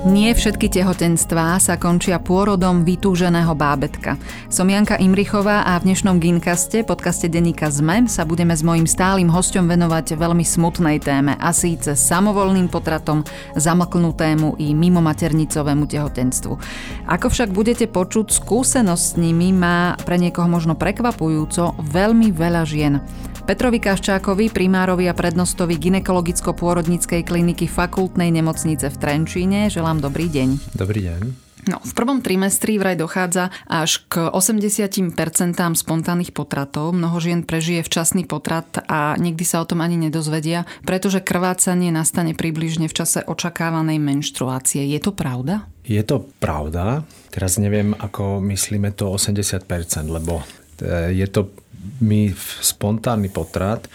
Nie všetky tehotenstvá sa končia pôrodom vytúženého bábetka. Som Janka Imrichová a v dnešnom Ginkaste, podcaste Denika ZME, sa budeme s mojím stálym hostom venovať veľmi smutnej téme a síce samovolným potratom, zamlknutému i mimomaternicovému tehotenstvu. Ako však budete počuť, skúsenosť s nimi má pre niekoho možno prekvapujúco veľmi veľa žien. Petrovi Kaščákovi, primárovi a prednostovi ginekologicko-pôrodníckej kliniky fakultnej nemocnice v Trenčíne. Želám dobrý deň. Dobrý deň. No, v prvom trimestri vraj dochádza až k 80% spontánnych potratov. Mnoho žien prežije včasný potrat a nikdy sa o tom ani nedozvedia, pretože krvácanie nastane približne v čase očakávanej menštruácie. Je to pravda? Je to pravda. Teraz neviem, ako myslíme to 80%, lebo e, je to my spontánny potrat,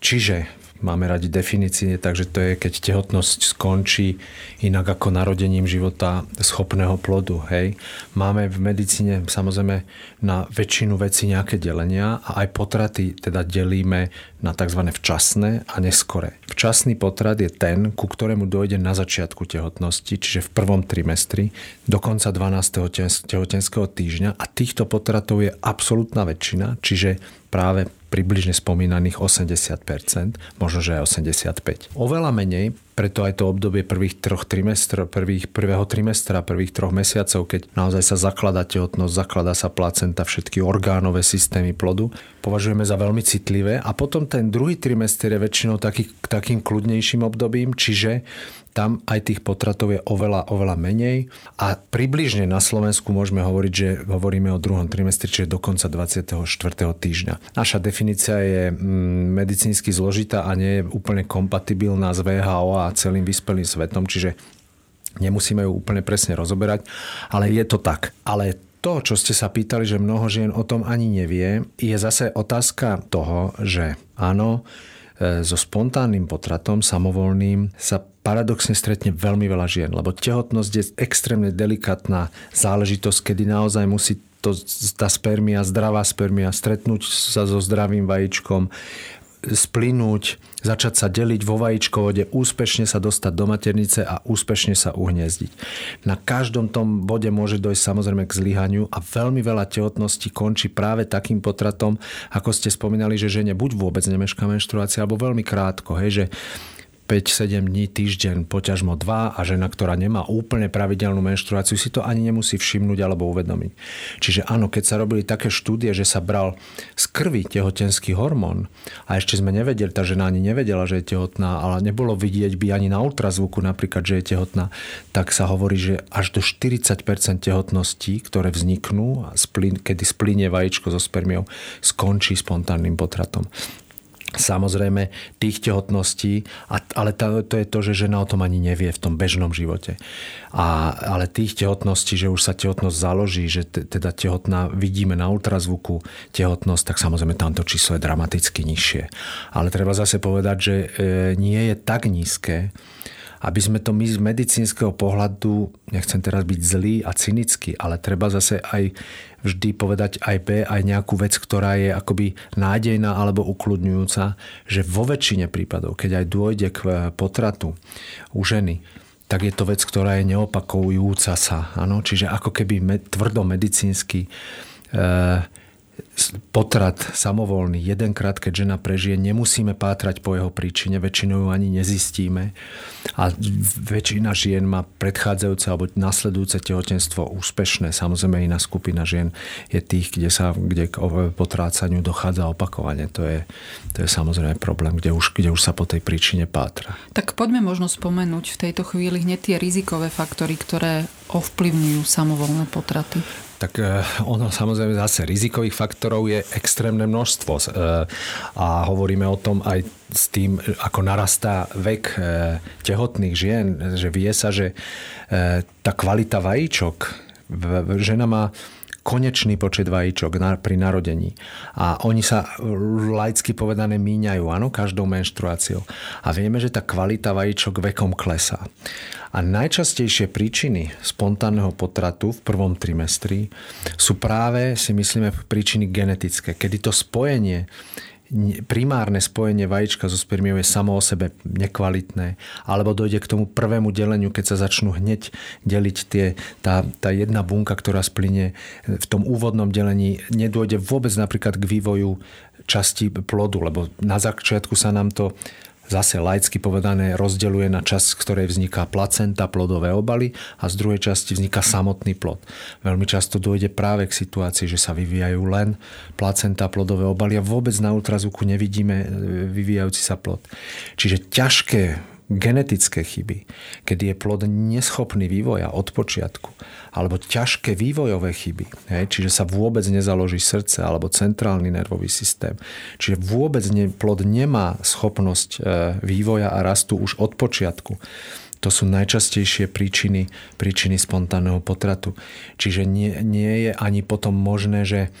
čiže máme radi definície, takže to je, keď tehotnosť skončí inak ako narodením života schopného plodu. Hej. Máme v medicíne samozrejme na väčšinu vecí nejaké delenia a aj potraty teda delíme na tzv. včasné a neskore. Včasný potrat je ten, ku ktorému dojde na začiatku tehotnosti, čiže v prvom trimestri, do konca 12. tehotenského týždňa a týchto potratov je absolútna väčšina, čiže práve približne spomínaných 80%, možno že aj 85%. Oveľa menej, preto aj to obdobie prvých troch trimestr, prvých, prvého trimestra, prvých troch mesiacov, keď naozaj sa zakladá tehotnosť, zakladá sa placenta, všetky orgánové systémy plodu, považujeme za veľmi citlivé a potom ten druhý trimester je väčšinou taký, takým kľudnejším obdobím, čiže tam aj tých potratov je oveľa, oveľa menej a približne na Slovensku môžeme hovoriť, že hovoríme o druhom trimestri, čiže do konca 24. týždňa. Naša definícia je mm, medicínsky zložitá a nie je úplne kompatibilná s VHO a celým vyspelým svetom, čiže nemusíme ju úplne presne rozoberať, ale je to tak. Ale to, čo ste sa pýtali, že mnoho žien o tom ani nevie, je zase otázka toho, že áno, e, so spontánnym potratom, samovolným, sa paradoxne stretne veľmi veľa žien, lebo tehotnosť je extrémne delikátna záležitosť, kedy naozaj musí to, tá spermia, zdravá spermia, stretnúť sa so zdravým vajíčkom, splynúť, začať sa deliť vo vajíčkovode, úspešne sa dostať do maternice a úspešne sa uhniezdiť. Na každom tom bode môže dojsť samozrejme k zlyhaniu a veľmi veľa tehotností končí práve takým potratom, ako ste spomínali, že žene buď vôbec nemešká menštruácia, alebo veľmi krátko, hej, že 5-7 dní, týždeň, poťažmo 2 a žena, ktorá nemá úplne pravidelnú menštruáciu, si to ani nemusí všimnúť alebo uvedomiť. Čiže áno, keď sa robili také štúdie, že sa bral z krvi tehotenský hormón a ešte sme nevedeli, tá žena ani nevedela, že je tehotná, ale nebolo vidieť by ani na ultrazvuku napríklad, že je tehotná, tak sa hovorí, že až do 40% tehotností, ktoré vzniknú, kedy splíne vajíčko so spermiou, skončí spontánnym potratom. Samozrejme, tých tehotností, ale to je to, že žena o tom ani nevie v tom bežnom živote. A, ale tých tehotností, že už sa tehotnosť založí, že teda tehotná vidíme na ultrazvuku tehotnosť, tak samozrejme tamto číslo je dramaticky nižšie. Ale treba zase povedať, že e, nie je tak nízke, aby sme to my z medicínskeho pohľadu, nechcem teraz byť zlý a cynický, ale treba zase aj vždy povedať aj B, aj nejakú vec, ktorá je akoby nádejná alebo ukludňujúca, že vo väčšine prípadov, keď aj dôjde k potratu u ženy, tak je to vec, ktorá je neopakujúca sa. Ano? Čiže ako keby med, tvrdo medicínsky e, potrat samovolný, jedenkrát, keď žena prežije, nemusíme pátrať po jeho príčine, väčšinou ju ani nezistíme. A väčšina žien má predchádzajúce alebo nasledujúce tehotenstvo úspešné. Samozrejme iná skupina žien je tých, kde, sa, kde k potrácaniu dochádza opakovane. To je, to je samozrejme problém, kde už, kde už sa po tej príčine pátra. Tak poďme možno spomenúť v tejto chvíli hneď tie rizikové faktory, ktoré ovplyvňujú samovolné potraty. Tak eh, ono samozrejme zase rizikových faktorov je extrémne množstvo eh, a hovoríme o tom aj s tým, ako narastá vek eh, tehotných žien, že vie sa, že tá kvalita vajíčok, žena má konečný počet vajíčok pri narodení. A oni sa laicky povedané míňajú, áno, každou menštruáciou. A vieme, že tá kvalita vajíčok vekom klesá. A najčastejšie príčiny spontánneho potratu v prvom trimestri sú práve, si myslíme, príčiny genetické, kedy to spojenie primárne spojenie vajíčka so spermiou je samo o sebe nekvalitné, alebo dojde k tomu prvému deleniu, keď sa začnú hneď deliť tie, tá, tá jedna bunka, ktorá splyne v tom úvodnom delení, nedôjde vôbec napríklad k vývoju časti plodu, lebo na začiatku sa nám to zase laicky povedané rozdeľuje na časť, z ktorej vzniká placenta, plodové obaly a z druhej časti vzniká samotný plod. Veľmi často dôjde práve k situácii, že sa vyvíjajú len placenta, plodové obaly a vôbec na ultrazvuku nevidíme e, vyvíjajúci sa plod. Čiže ťažké genetické chyby, kedy je plod neschopný vývoja od počiatku, alebo ťažké vývojové chyby, hej, čiže sa vôbec nezaloží srdce alebo centrálny nervový systém, čiže vôbec ne, plod nemá schopnosť e, vývoja a rastu už od počiatku. To sú najčastejšie príčiny, príčiny spontánneho potratu. Čiže nie, nie je ani potom možné, že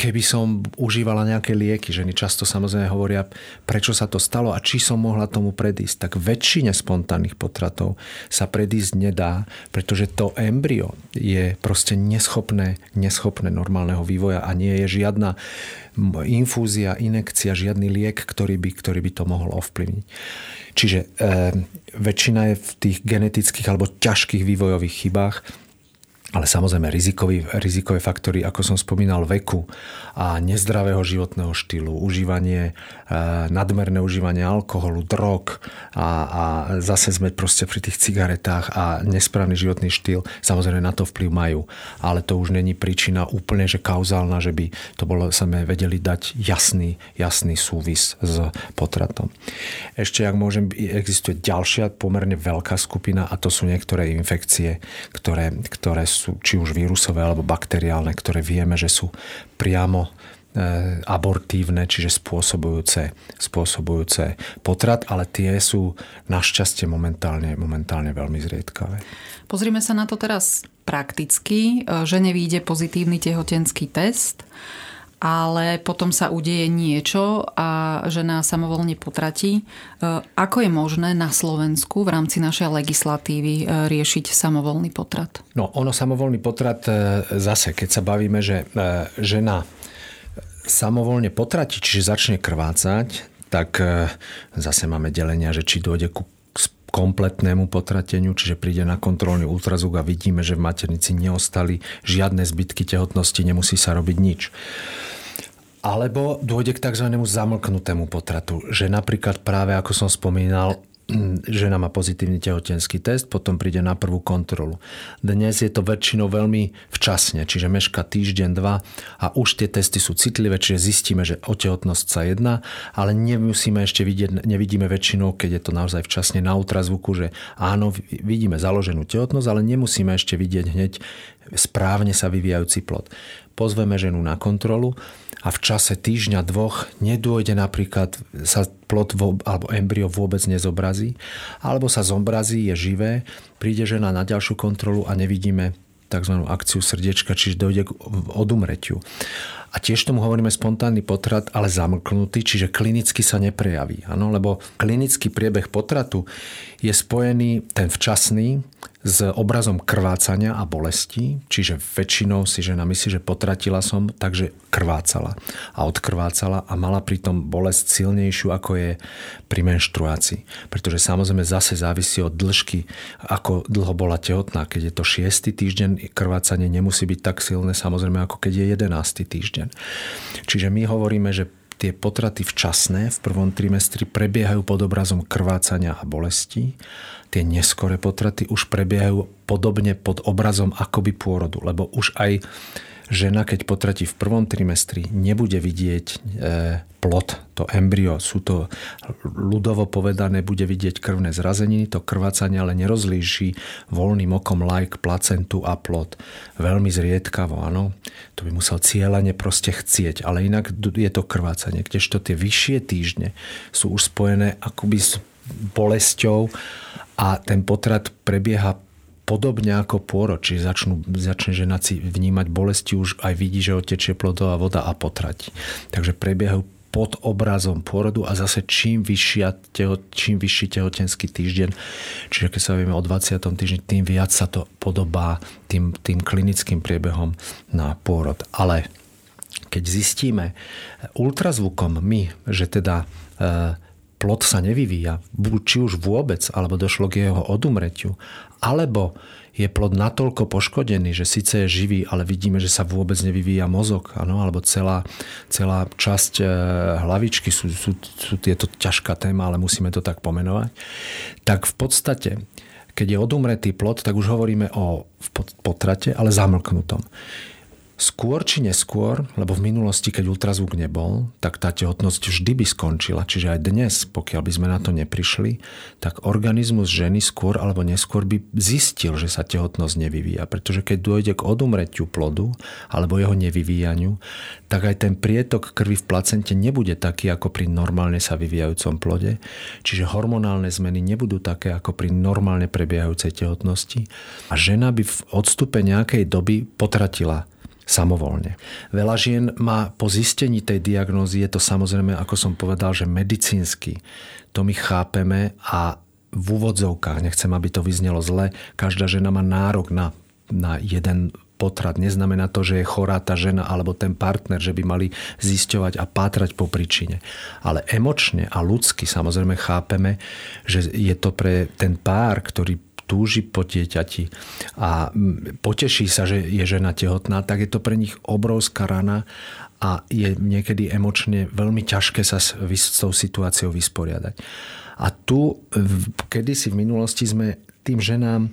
keby som užívala nejaké lieky, ženy často samozrejme hovoria, prečo sa to stalo a či som mohla tomu predísť, tak väčšine spontánnych potratov sa predísť nedá, pretože to embryo je proste neschopné, neschopné normálneho vývoja a nie je žiadna infúzia, inekcia, žiadny liek, ktorý by, ktorý by to mohol ovplyvniť. Čiže e, väčšina je v tých genetických alebo ťažkých vývojových chybách ale samozrejme rizikový, rizikové faktory, ako som spomínal, veku a nezdravého životného štýlu, užívanie, e, nadmerné užívanie alkoholu, drog a, a zase sme proste pri tých cigaretách a nesprávny životný štýl, samozrejme na to vplyv majú. Ale to už není príčina úplne, že kauzálna, že by to bolo, sme vedeli dať jasný, jasný súvis s potratom. Ešte, ak môžem, existuje ďalšia pomerne veľká skupina a to sú niektoré infekcie, ktoré, ktoré sú sú či už vírusové alebo bakteriálne, ktoré vieme, že sú priamo e, abortívne, čiže spôsobujúce, spôsobujúce potrat, ale tie sú našťastie momentálne, momentálne veľmi zriedkavé. Pozrime sa na to teraz prakticky. E, že nevíde pozitívny tehotenský test ale potom sa udeje niečo a žena samovolne potratí. E, ako je možné na Slovensku v rámci našej legislatívy e, riešiť samovolný potrat? No, ono samovolný potrat e, zase, keď sa bavíme, že žena samovolne potratí, čiže začne krvácať, tak zase máme delenia, že či dôjde ku kompletnému potrateniu, čiže príde na kontrolný ultrazvuk a vidíme, že v maternici neostali žiadne zbytky tehotnosti, nemusí sa robiť nič. Alebo dôjde k tzv. zamlknutému potratu, že napríklad práve ako som spomínal, žena má pozitívny tehotenský test, potom príde na prvú kontrolu. Dnes je to väčšinou veľmi včasne, čiže meška týždeň, dva a už tie testy sú citlivé, čiže zistíme, že o sa jedná, ale nemusíme ešte vidieť, nevidíme väčšinou, keď je to naozaj včasne na ultrazvuku, že áno, vidíme založenú tehotnosť, ale nemusíme ešte vidieť hneď správne sa vyvíjajúci plod. Pozveme ženu na kontrolu a v čase týždňa, dvoch nedôjde napríklad, sa plod alebo embryo vôbec nezobrazí, alebo sa zobrazí, je živé, príde žena na ďalšiu kontrolu a nevidíme tzv. akciu srdiečka, čiže dojde k odumretiu. A tiež tomu hovoríme spontánny potrat, ale zamlknutý, čiže klinicky sa neprejaví. Ano, lebo klinický priebeh potratu je spojený ten včasný s obrazom krvácania a bolesti, čiže väčšinou si žena myslí, že potratila som, takže krvácala a odkrvácala a mala pritom bolesť silnejšiu, ako je pri menštruácii. Pretože samozrejme zase závisí od dĺžky, ako dlho bola tehotná. Keď je to 6. týždeň, krvácanie nemusí byť tak silné, samozrejme, ako keď je 11. týždeň. Čiže my hovoríme, že tie potraty včasné v prvom trimestri prebiehajú pod obrazom krvácania a bolesti. Tie neskoré potraty už prebiehajú podobne pod obrazom akoby pôrodu, lebo už aj žena, keď potratí v prvom trimestri, nebude vidieť e, plod, to embryo. Sú to ľudovo povedané, bude vidieť krvné zrazeniny, to krvácanie ale nerozlíši voľným okom like, placentu a plod. Veľmi zriedkavo, áno. To by musel cieľane proste chcieť, ale inak je to krvácanie. Kdežto tie vyššie týždne sú už spojené akoby s bolesťou a ten potrat prebieha podobne ako pôrod, čiže začnú, začne žena si vnímať bolesti, už aj vidí, že otečie plodová voda a potratí. Takže prebiehajú pod obrazom pôrodu a zase čím, vyššia, teho, čím vyšší tehotenský týždeň, čiže keď sa vieme o 20. týždni, tým viac sa to podobá tým, tým klinickým priebehom na pôrod. Ale keď zistíme ultrazvukom my, že teda e, plod sa nevyvíja, či už vôbec, alebo došlo k jeho odumretiu, alebo je plod natoľko poškodený, že síce je živý, ale vidíme, že sa vôbec nevyvíja mozog, ano, alebo celá, celá časť e, hlavičky, sú, sú, sú tieto ťažká téma, ale musíme to tak pomenovať, tak v podstate, keď je odumretý plod, tak už hovoríme o potrate, ale zamlknutom. Skôr či neskôr, lebo v minulosti, keď ultrazvuk nebol, tak tá tehotnosť vždy by skončila. Čiže aj dnes, pokiaľ by sme na to neprišli, tak organizmus ženy skôr alebo neskôr by zistil, že sa tehotnosť nevyvíja. Pretože keď dôjde k odumretiu plodu alebo jeho nevyvíjaniu, tak aj ten prietok krvi v placente nebude taký ako pri normálne sa vyvíjajúcom plode. Čiže hormonálne zmeny nebudú také ako pri normálne prebiehajúcej tehotnosti. A žena by v odstupe nejakej doby potratila samovolne. Veľa žien má po zistení tej diagnózy, je to samozrejme, ako som povedal, že medicínsky. To my chápeme a v úvodzovkách, nechcem, aby to vyznelo zle, každá žena má nárok na, na jeden potrat. Neznamená to, že je chorá tá žena alebo ten partner, že by mali zisťovať a pátrať po príčine. Ale emočne a ľudsky samozrejme chápeme, že je to pre ten pár, ktorý túži po dieťati a poteší sa, že je žena tehotná, tak je to pre nich obrovská rana a je niekedy emočne veľmi ťažké sa s, s tou situáciou vysporiadať. A tu, kedysi v minulosti sme tým ženám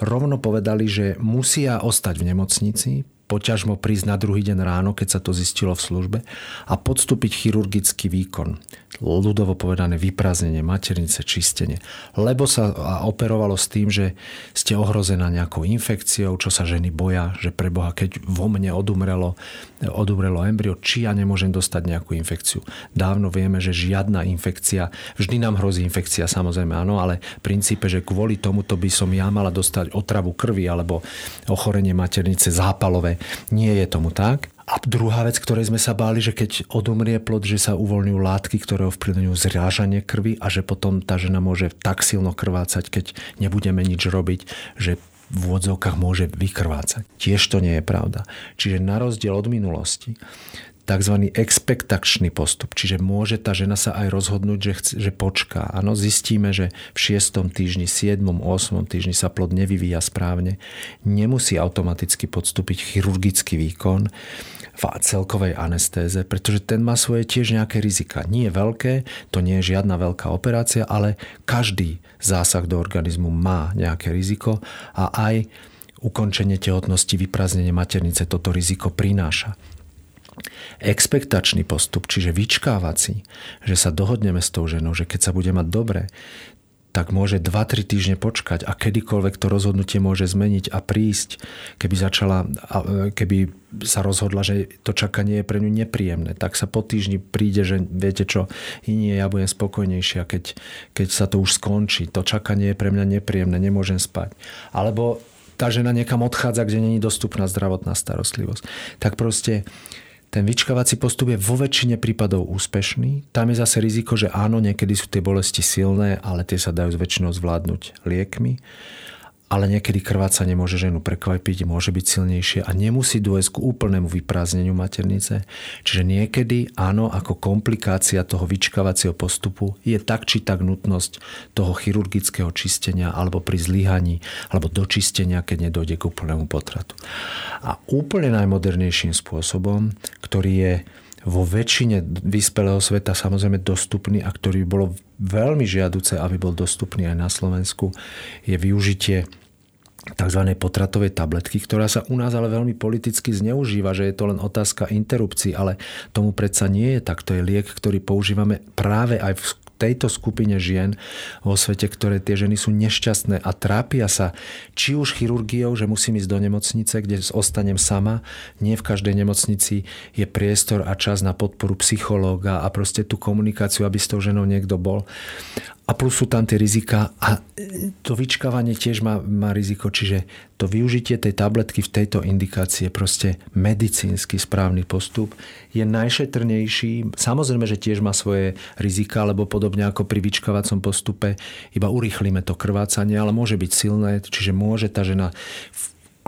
rovno povedali, že musia ostať v nemocnici, poťažmo prísť na druhý deň ráno, keď sa to zistilo v službe a podstúpiť chirurgický výkon. Ľudovo povedané vyprázdnenie maternice, čistenie. Lebo sa operovalo s tým, že ste ohrozená nejakou infekciou, čo sa ženy boja, že pre Boha, keď vo mne odumrelo, odumrelo embryo, či ja nemôžem dostať nejakú infekciu. Dávno vieme, že žiadna infekcia, vždy nám hrozí infekcia, samozrejme áno, ale v princípe, že kvôli tomuto by som ja mala dostať otravu krvi alebo ochorenie maternice zápalové, nie je tomu tak. A druhá vec, ktorej sme sa báli, že keď odumrie plod, že sa uvoľňujú látky, ktoré ovplyvňujú zrážanie krvi a že potom tá žena môže tak silno krvácať, keď nebudeme nič robiť, že v úvodzovkách môže vykrvácať. Tiež to nie je pravda. Čiže na rozdiel od minulosti, tzv. expektačný postup. Čiže môže tá žena sa aj rozhodnúť, že, chce, že počká. Áno, zistíme, že v 6. týždni, 7. 8. týždni sa plod nevyvíja správne. Nemusí automaticky podstúpiť chirurgický výkon v celkovej anestéze, pretože ten má svoje tiež nejaké rizika. Nie je veľké, to nie je žiadna veľká operácia, ale každý zásah do organizmu má nejaké riziko a aj ukončenie tehotnosti, vyprázdnenie maternice toto riziko prináša. Expektačný postup, čiže vyčkávací, že sa dohodneme s tou ženou, že keď sa bude mať dobre, tak môže 2-3 týždne počkať a kedykoľvek to rozhodnutie môže zmeniť a prísť, keby začala, keby sa rozhodla, že to čakanie je pre ňu nepríjemné, tak sa po týždni príde, že viete čo, nie, ja budem spokojnejšia, keď, keď sa to už skončí. To čakanie je pre mňa nepríjemné, nemôžem spať. Alebo tá žena niekam odchádza, kde není dostupná zdravotná starostlivosť. Tak proste ten vyčkávací postup je vo väčšine prípadov úspešný. Tam je zase riziko, že áno, niekedy sú tie bolesti silné, ale tie sa dajú väčšinou zvládnuť liekmi ale niekedy krvácanie môže ženu prekvapiť, môže byť silnejšie a nemusí dôjsť k úplnému vyprázdneniu maternice. Čiže niekedy, áno, ako komplikácia toho vyčkávacieho postupu je tak či tak nutnosť toho chirurgického čistenia alebo pri zlyhaní alebo dočistenia, keď nedojde k úplnému potratu. A úplne najmodernejším spôsobom, ktorý je vo väčšine vyspelého sveta samozrejme dostupný a ktorý bolo veľmi žiaduce, aby bol dostupný aj na Slovensku, je využitie tzv. potratovej tabletky, ktorá sa u nás ale veľmi politicky zneužíva, že je to len otázka interrupcií, ale tomu predsa nie je tak. To je liek, ktorý používame práve aj v tejto skupine žien vo svete, ktoré tie ženy sú nešťastné a trápia sa či už chirurgiou, že musím ísť do nemocnice, kde ostanem sama. Nie v každej nemocnici je priestor a čas na podporu psychológa a proste tú komunikáciu, aby s tou ženou niekto bol. A plus sú tam tie rizika a to vyčkávanie tiež má, má riziko, čiže to využitie tej tabletky v tejto indikácii je proste medicínsky správny postup. Je najšetrnejší, samozrejme, že tiež má svoje rizika, lebo podobne ako pri vyčkávacom postupe iba urýchlime to krvácanie, ale môže byť silné, čiže môže tá žena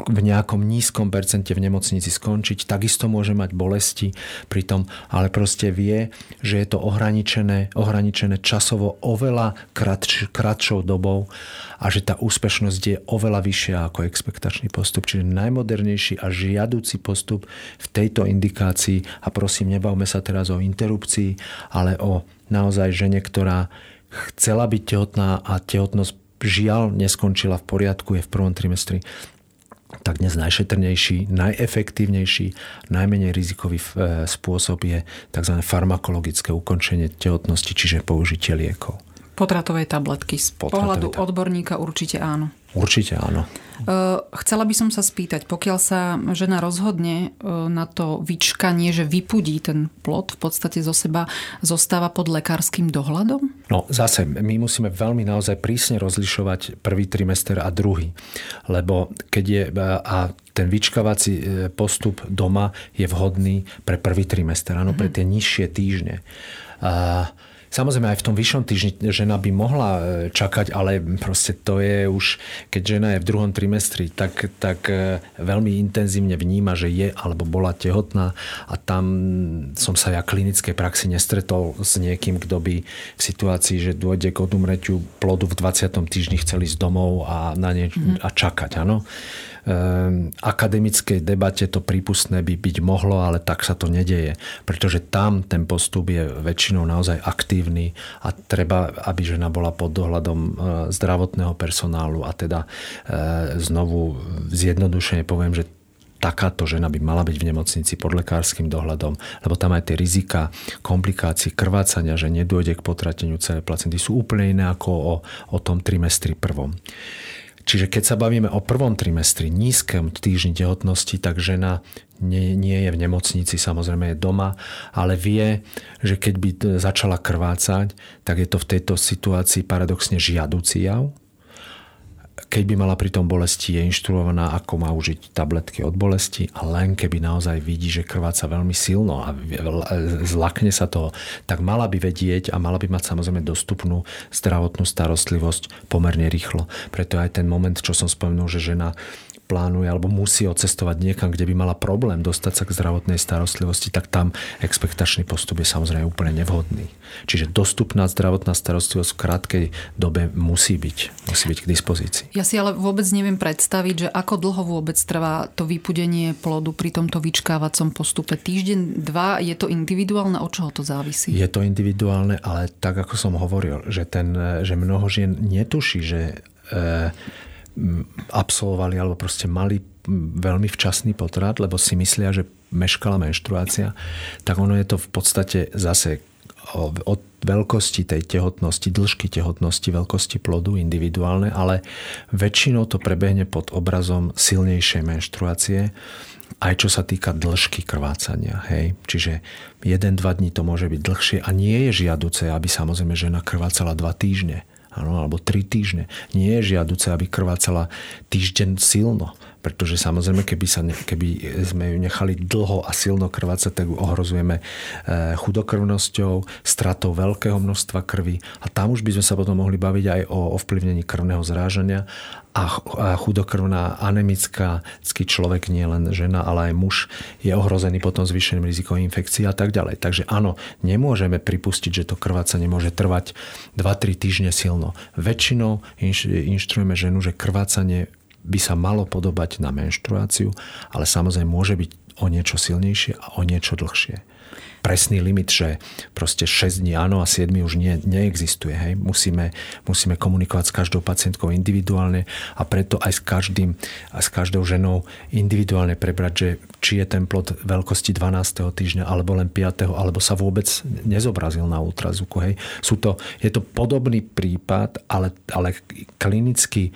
v nejakom nízkom percente v nemocnici skončiť. Takisto môže mať bolesti pri tom, ale proste vie, že je to ohraničené, ohraničené časovo oveľa kratš, kratšou dobou a že tá úspešnosť je oveľa vyššia ako expektačný postup. Čiže najmodernejší a žiaducí postup v tejto indikácii a prosím, nebavme sa teraz o interrupcii, ale o naozaj žene, ktorá chcela byť tehotná a tehotnosť žiaľ neskončila v poriadku, je v prvom trimestri tak dnes najšetrnejší, najefektívnejší, najmenej rizikový e, spôsob je tzv. farmakologické ukončenie tehotnosti, čiže použitie liekov. Potratovej tabletky. Z Potratovej pohľadu tabletky. odborníka určite áno. Určite áno. Chcela by som sa spýtať, pokiaľ sa žena rozhodne na to vyčkanie, že vypudí ten plod, v podstate zo seba zostáva pod lekárskym dohľadom? No zase, my musíme veľmi naozaj prísne rozlišovať prvý trimester a druhý. Lebo keď je, a ten vyčkávací postup doma je vhodný pre prvý trimester, áno, pre mhm. tie nižšie týždne. A Samozrejme aj v tom vyššom týždni žena by mohla e, čakať, ale proste to je už, keď žena je v druhom trimestri, tak, tak e, veľmi intenzívne vníma, že je alebo bola tehotná a tam som sa ja klinickej praxi nestretol s niekým, kto by v situácii, že dôjde k odumretiu plodu v 20. týždni chcel ísť domov a, na nie, mm-hmm. a čakať. Áno? Ehm, akademickej debate to prípustné by byť mohlo, ale tak sa to nedeje, pretože tam ten postup je väčšinou naozaj aktívny a treba, aby žena bola pod dohľadom e, zdravotného personálu a teda e, znovu zjednodušene poviem, že takáto žena by mala byť v nemocnici pod lekárskym dohľadom, lebo tam aj tie rizika, komplikácií, krvácania, že nedôjde k potrateniu celej placenty sú úplne iné ako o, o tom trimestri prvom. Čiže keď sa bavíme o prvom trimestri, nízkem týždni tehotnosti, tak žena nie, nie je v nemocnici, samozrejme je doma, ale vie, že keď by začala krvácať, tak je to v tejto situácii paradoxne žiaducí jav keď by mala pri tom bolesti, je inštruovaná, ako má užiť tabletky od bolesti a len keby naozaj vidí, že krváca veľmi silno a zlakne sa toho, tak mala by vedieť a mala by mať samozrejme dostupnú zdravotnú starostlivosť pomerne rýchlo. Preto aj ten moment, čo som spomenul, že žena plánuje alebo musí odcestovať niekam, kde by mala problém dostať sa k zdravotnej starostlivosti, tak tam expektačný postup je samozrejme úplne nevhodný. Čiže dostupná zdravotná starostlivosť v krátkej dobe musí byť, musí byť k dispozícii. Ja si ale vôbec neviem predstaviť, že ako dlho vôbec trvá to vypudenie plodu pri tomto vyčkávacom postupe. Týždeň, dva, je to individuálne, od čoho to závisí? Je to individuálne, ale tak ako som hovoril, že, ten, že mnoho žien netuší, že e, absolvovali alebo proste mali veľmi včasný potrat, lebo si myslia, že meškala menštruácia, tak ono je to v podstate zase od veľkosti tej tehotnosti, dĺžky tehotnosti, veľkosti plodu individuálne, ale väčšinou to prebehne pod obrazom silnejšej menštruácie, aj čo sa týka dĺžky krvácania. Hej. Čiže 1-2 dní to môže byť dlhšie a nie je žiaduce, aby samozrejme žena krvácala 2 týždne ano, alebo 3 týždne. Nie je žiaduce, aby krvácala týždeň silno, pretože samozrejme, keby, sa, keby sme ju nechali dlho a silno krvácať, tak ju ohrozujeme e, chudokrvnosťou, stratou veľkého množstva krvi a tam už by sme sa potom mohli baviť aj o ovplyvnení krvného zrážania a chudokrvná anemická človek, nie len žena, ale aj muž je ohrozený potom zvýšeným rizikom infekcií a tak ďalej. Takže áno, nemôžeme pripustiť, že to krvácanie môže trvať 2-3 týždne silno. Väčšinou inš, inštruujeme ženu, že krvácanie by sa malo podobať na menštruáciu, ale samozrejme môže byť o niečo silnejšie a o niečo dlhšie presný limit, že proste 6 dní áno a 7 už nie, neexistuje. Hej. Musíme, musíme komunikovať s každou pacientkou individuálne a preto aj s, každým, a s každou ženou individuálne prebrať, že či je ten plod veľkosti 12. týždňa alebo len 5. alebo sa vôbec nezobrazil na ultrazvuku. Hej. Sú to, je to podobný prípad, ale, ale klinicky e,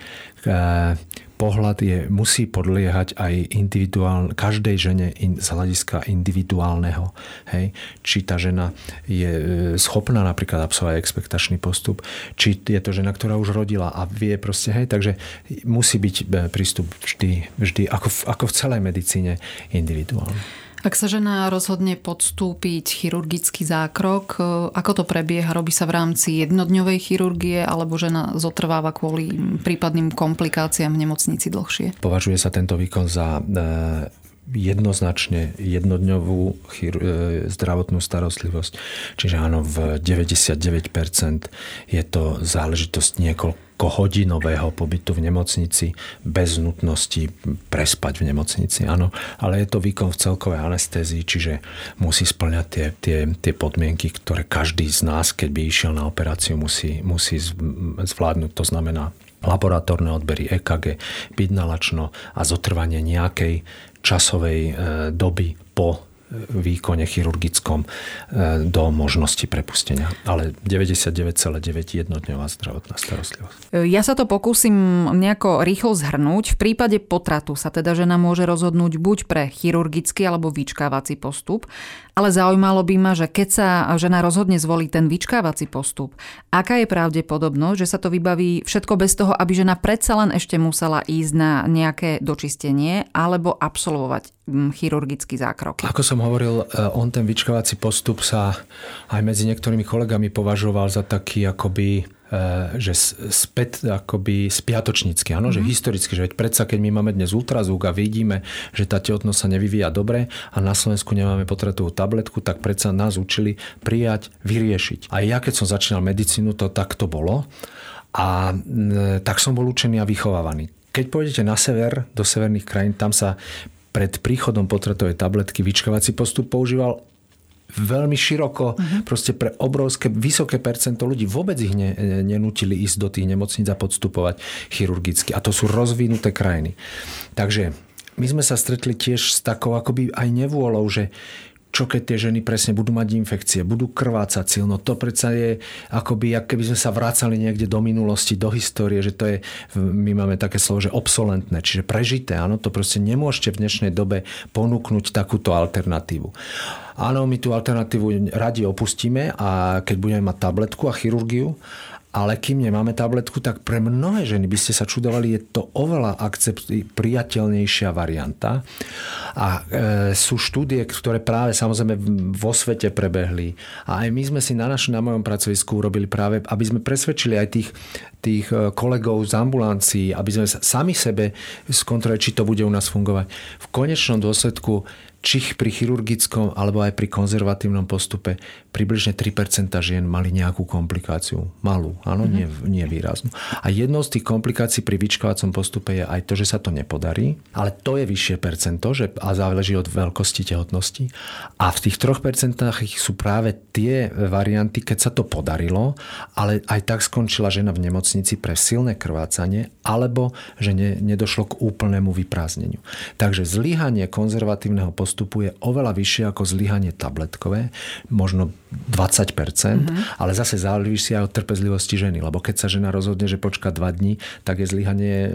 pohľad je, musí podliehať aj individuálne, každej žene in, z hľadiska individuálneho. Hej? Či tá žena je e, schopná napríklad absolvovať expektačný postup, či je to žena, ktorá už rodila a vie proste, hej, takže musí byť e, prístup vždy, vždy ako, v, ako v celej medicíne individuálny. Ak sa žena rozhodne podstúpiť chirurgický zákrok, e, ako to prebieha? Robí sa v rámci jednodňovej chirurgie alebo žena zotrváva kvôli prípadným komplikáciám v nemocnici dlhšie? Považuje sa tento výkon za e, jednoznačne jednodňovú e, zdravotnú starostlivosť. Čiže áno, v 99% je to záležitosť niekoľko hodinového pobytu v nemocnici bez nutnosti prespať v nemocnici. Áno, ale je to výkon v celkovej anestézii, čiže musí splňať tie, tie, tie podmienky, ktoré každý z nás, keď by išiel na operáciu, musí, musí zvládnuť. To znamená laboratórne odbery EKG, byť nalačno a zotrvanie nejakej časovej e, doby po výkone chirurgickom e, do možnosti prepustenia. Ale 99,9 jednodňová zdravotná starostlivosť. E, ja sa to pokúsim nejako rýchlo zhrnúť. V prípade potratu sa teda žena môže rozhodnúť buď pre chirurgický alebo vyčkávací postup. Ale zaujímalo by ma, že keď sa žena rozhodne zvoliť ten vyčkávací postup, aká je pravdepodobnosť, že sa to vybaví všetko bez toho, aby žena predsa len ešte musela ísť na nejaké dočistenie alebo absolvovať mm, chirurgický zákrok. Ako som hovoril, e, on ten vyčkávací postup sa aj medzi niektorými kolegami považoval za taký akoby že späť akoby spiatočnícky, áno, mm-hmm. že mhm. historicky, že veď predsa keď my máme dnes ultrazvuk a vidíme, že tá tehotnosť sa nevyvíja dobre a na Slovensku nemáme potratovú tabletku, tak predsa nás učili prijať, vyriešiť. A ja keď som začínal medicínu, to tak to bolo a tak som bol učený a vychovávaný. Keď pôjdete na sever, do severných krajín, tam sa pred príchodom potratovej tabletky vyčkávací postup používal veľmi široko, uh-huh. proste pre obrovské, vysoké percento ľudí. Vôbec ich ne, nenútili ísť do tých nemocníc a podstupovať chirurgicky. A to sú rozvinuté krajiny. Takže my sme sa stretli tiež s takou akoby aj nevôľou, že čo keď tie ženy presne budú mať infekcie, budú krvácať silno. To predsa je akoby, ak keby sme sa vrácali niekde do minulosti, do histórie, že to je, my máme také slovo, že obsolentné, čiže prežité. Áno, to proste nemôžete v dnešnej dobe ponúknuť takúto alternatívu. Áno, my tú alternatívu radi opustíme a keď budeme mať tabletku a chirurgiu, ale kým nemáme tabletku, tak pre mnohé ženy by ste sa čudovali, je to oveľa akcept, priateľnejšia varianta. A e, sú štúdie, ktoré práve samozrejme vo svete prebehli. A aj my sme si na, naš, na mojom pracovisku urobili práve, aby sme presvedčili aj tých, tých e, kolegov z ambulancií, aby sme sami sebe skontrolovali, či to bude u nás fungovať. V konečnom dôsledku či pri chirurgickom alebo aj pri konzervatívnom postupe približne 3% žien mali nejakú komplikáciu. Malú, áno, mm-hmm. nie, nie výraznú. A jednou z tých komplikácií pri vyčkovacom postupe je aj to, že sa to nepodarí, ale to je vyššie percento že, a záleží od veľkosti tehotnosti. A v tých 3% sú práve tie varianty, keď sa to podarilo, ale aj tak skončila žena v nemocnici pre silné krvácanie, alebo že ne, nedošlo k úplnému vyprázdneniu. Takže zlyhanie konzervatívneho postupu je oveľa vyššie ako zlyhanie tabletkové, možno 20%, mm-hmm. ale zase záleží si aj od trpezlivosti ženy, lebo keď sa žena rozhodne, že počká 2 dní, tak je zlyhanie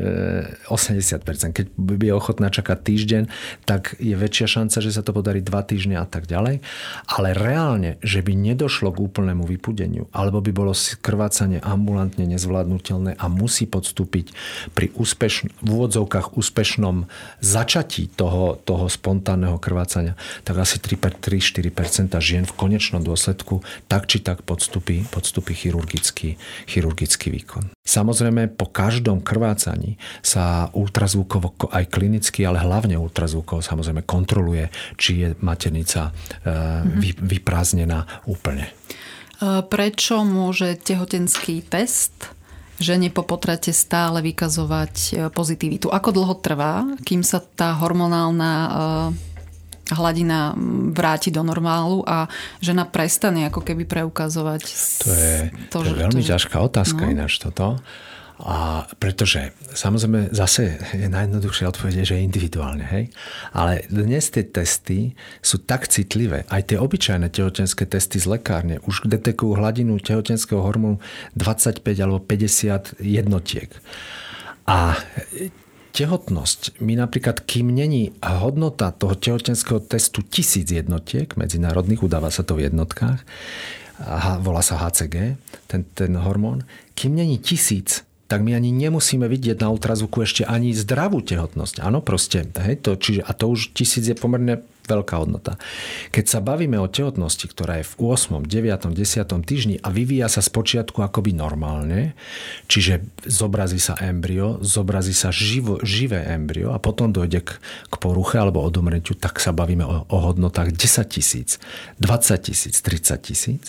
80%. E, keď je ochotná čakať týždeň, tak je väčšia šanca, že sa to podarí 2 týždne a tak ďalej. Ale reálne, že by nedošlo k úplnému vypudeniu, alebo by bolo krvácanie ambulantne nezvládnutelné a musí podstúpiť pri úspešn- v úvodzovkách úspešnom začatí toho, toho spontánneho krvácania, tak asi 3-4% žien v konečnom dôsledku tak či tak podstupí, podstupí chirurgický, chirurgický výkon. Samozrejme, po každom krvácaní sa ultrazvukovo aj klinicky, ale hlavne ultrazvukovo samozrejme kontroluje, či je maternica mm-hmm. vyprázdnená úplne. E, prečo môže tehotenský test žene po potrate stále vykazovať e, pozitivitu? Ako dlho trvá, kým sa tá hormonálna hladina vráti do normálu a žena prestane ako keby preukazovať. To je, to, to je veľmi to, ťažká otázka no. ináč toto. A pretože samozrejme zase je najjednoduchšie odpovedať, že je individuálne, hej? Ale dnes tie testy sú tak citlivé, aj tie obyčajné tehotenské testy z lekárne už detekujú hladinu tehotenského hormónu 25 alebo 50 jednotiek. A tehotnosť, my napríklad, kým není hodnota toho tehotenského testu tisíc jednotiek medzinárodných, udáva sa to v jednotkách, volá sa HCG, ten, ten hormón, kým není tisíc, tak my ani nemusíme vidieť na ultrazvuku ešte ani zdravú tehotnosť. Áno, proste. Hej, to, čiže, a to už tisíc je pomerne veľká hodnota. Keď sa bavíme o tehotnosti, ktorá je v 8., 9., 10. týždni a vyvíja sa z počiatku akoby normálne, čiže zobrazí sa embryo, zobrazí sa živo, živé embryo a potom dojde k, k poruche alebo odomretiu, tak sa bavíme o, o hodnotách 10 tisíc, 20 tisíc, 30 tisíc.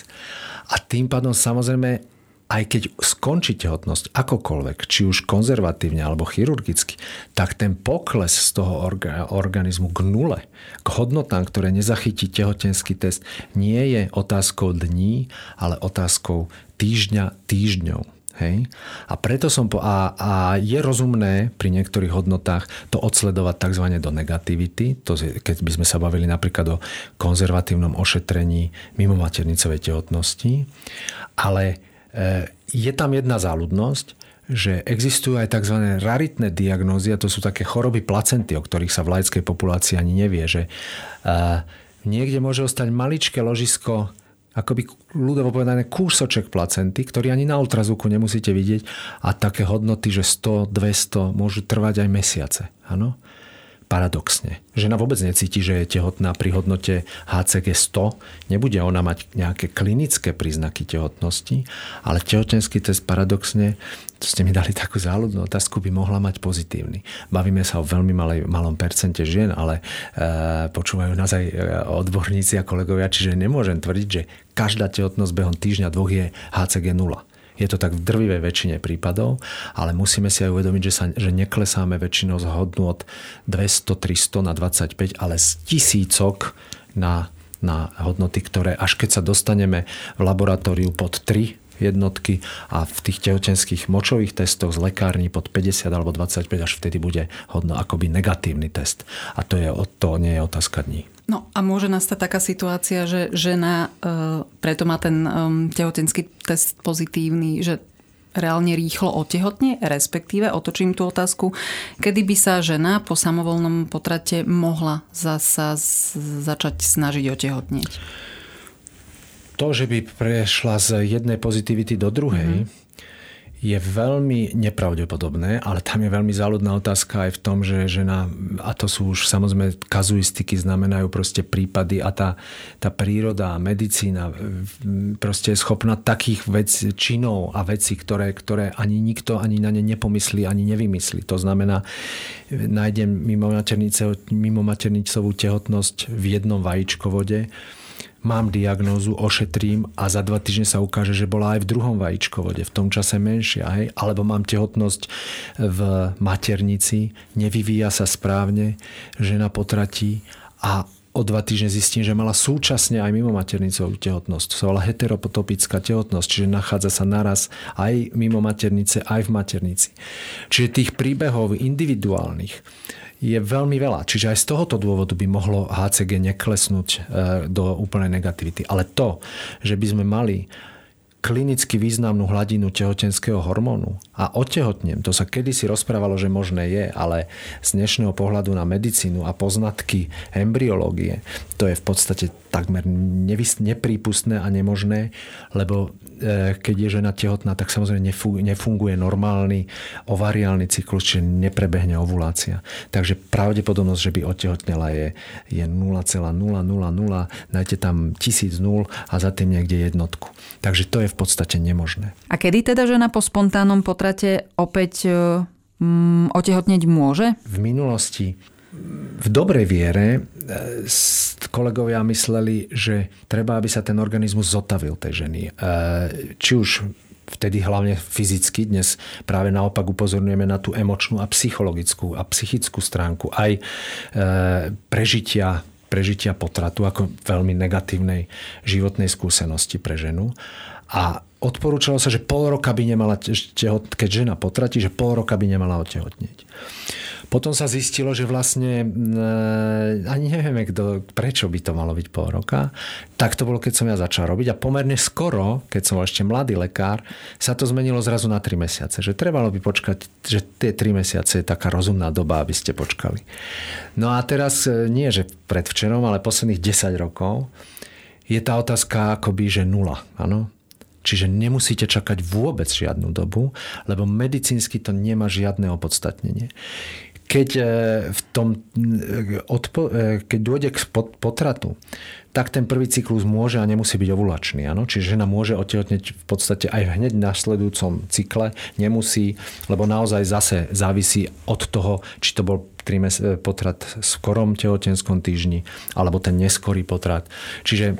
A tým pádom samozrejme aj keď skončí tehotnosť akokoľvek, či už konzervatívne alebo chirurgicky, tak ten pokles z toho organizmu k nule, k hodnotám, ktoré nezachytí tehotenský test, nie je otázkou dní, ale otázkou týždňa týždňov. Hej? A preto som po, a, a je rozumné pri niektorých hodnotách to odsledovať tzv. do negativity, to, keď by sme sa bavili napríklad o konzervatívnom ošetrení mimo maternicovej tehotnosti, ale je tam jedna záľudnosť, že existujú aj tzv. raritné diagnózy, a to sú také choroby placenty, o ktorých sa v laickej populácii ani nevie, že niekde môže ostať maličké ložisko akoby ľudovo povedané kúsoček placenty, ktorý ani na ultrazvuku nemusíte vidieť a také hodnoty, že 100, 200 môžu trvať aj mesiace. Áno? Paradoxne. Žena vôbec necíti, že je tehotná pri hodnote HCG 100. Nebude ona mať nejaké klinické príznaky tehotnosti, ale tehotenský test paradoxne, to ste mi dali takú záľudnú otázku, by mohla mať pozitívny. Bavíme sa o veľmi malej, malom percente žien, ale e, počúvajú nás aj e, odborníci a kolegovia, čiže nemôžem tvrdiť, že každá tehotnosť behom týždňa, dvoch je HCG 0 je to tak v drvivej väčšine prípadov, ale musíme si aj uvedomiť, že, sa, že neklesáme väčšinou z hodnot 200-300 na 25, ale z tisícok na, na hodnoty, ktoré až keď sa dostaneme v laboratóriu pod 3 jednotky a v tých tehotenských močových testoch z lekární pod 50 alebo 25 až vtedy bude hodno akoby negatívny test. A to, je, to nie je otázka dní. No a môže nastať taká situácia, že žena e, preto má ten tehotenský test pozitívny, že reálne rýchlo otehotne, respektíve otočím tú otázku, kedy by sa žena po samovolnom potrate mohla zasa začať snažiť otehotnieť? To, že by prešla z jednej pozitivity do druhej, mm-hmm je veľmi nepravdepodobné, ale tam je veľmi záľudná otázka aj v tom, že žena, a to sú už samozrejme kazuistiky, znamenajú proste prípady a tá, tá príroda medicína proste je schopná takých vec, činov a vecí, ktoré, ktoré ani nikto ani na ne nepomyslí, ani nevymyslí. To znamená, nájdem mimo, mimo maternicovú tehotnosť v jednom vajíčkovode, mám diagnózu, ošetrím a za dva týždne sa ukáže, že bola aj v druhom vajíčkovode, v tom čase menšia, hej? alebo mám tehotnosť v maternici, nevyvíja sa správne, žena potratí a o dva týždne zistím, že mala súčasne aj mimo maternicovú tehotnosť. To sa volá heteropotopická tehotnosť, čiže nachádza sa naraz aj mimo maternice, aj v maternici. Čiže tých príbehov individuálnych je veľmi veľa. Čiže aj z tohoto dôvodu by mohlo HCG neklesnúť e, do úplnej negativity. Ale to, že by sme mali klinicky významnú hladinu tehotenského hormónu. A otehotnem, to sa kedysi rozprávalo, že možné je, ale z dnešného pohľadu na medicínu a poznatky embryológie, to je v podstate takmer neprípustné a nemožné, lebo e, keď je žena tehotná, tak samozrejme nefunguje normálny ovariálny cyklus, čiže neprebehne ovulácia. Takže pravdepodobnosť, že by otehotnela je, je 0,000, nájte tam tisíc nul a za tým niekde jednotku. Takže to je v podstate nemožné. A kedy teda žena po spontánnom potrate opäť mm, otehotneť môže? V minulosti v dobrej viere e, kolegovia mysleli, že treba, aby sa ten organizmus zotavil tej ženy. E, či už vtedy hlavne fyzicky, dnes práve naopak upozorňujeme na tú emočnú a psychologickú a psychickú stránku aj e, prežitia prežitia potratu ako veľmi negatívnej životnej skúsenosti pre ženu. A odporúčalo sa, že pol roka by nemala, keď žena potratí, že pol roka by nemala otehotnieť. Potom sa zistilo, že vlastne e, ani nevieme, kto, prečo by to malo byť pol roka. Tak to bolo, keď som ja začal robiť a pomerne skoro, keď som ešte mladý lekár, sa to zmenilo zrazu na 3 mesiace. Že trebalo by počkať, že tie 3 mesiace je taká rozumná doba, aby ste počkali. No a teraz e, nie, že predvčerom, ale posledných 10 rokov je tá otázka akoby, že nula. Áno? Čiže nemusíte čakať vôbec žiadnu dobu, lebo medicínsky to nemá žiadne opodstatnenie. Keď, e, v tom, e, odpo, e, keď dôjde k potratu, tak ten prvý cyklus môže a nemusí byť ovulačný. Áno? Čiže žena môže otehotneť v podstate aj hneď v nasledujúcom cykle, nemusí, lebo naozaj zase závisí od toho, či to bol potrat v skorom tehotenskom týždni, alebo ten neskorý potrat. Čiže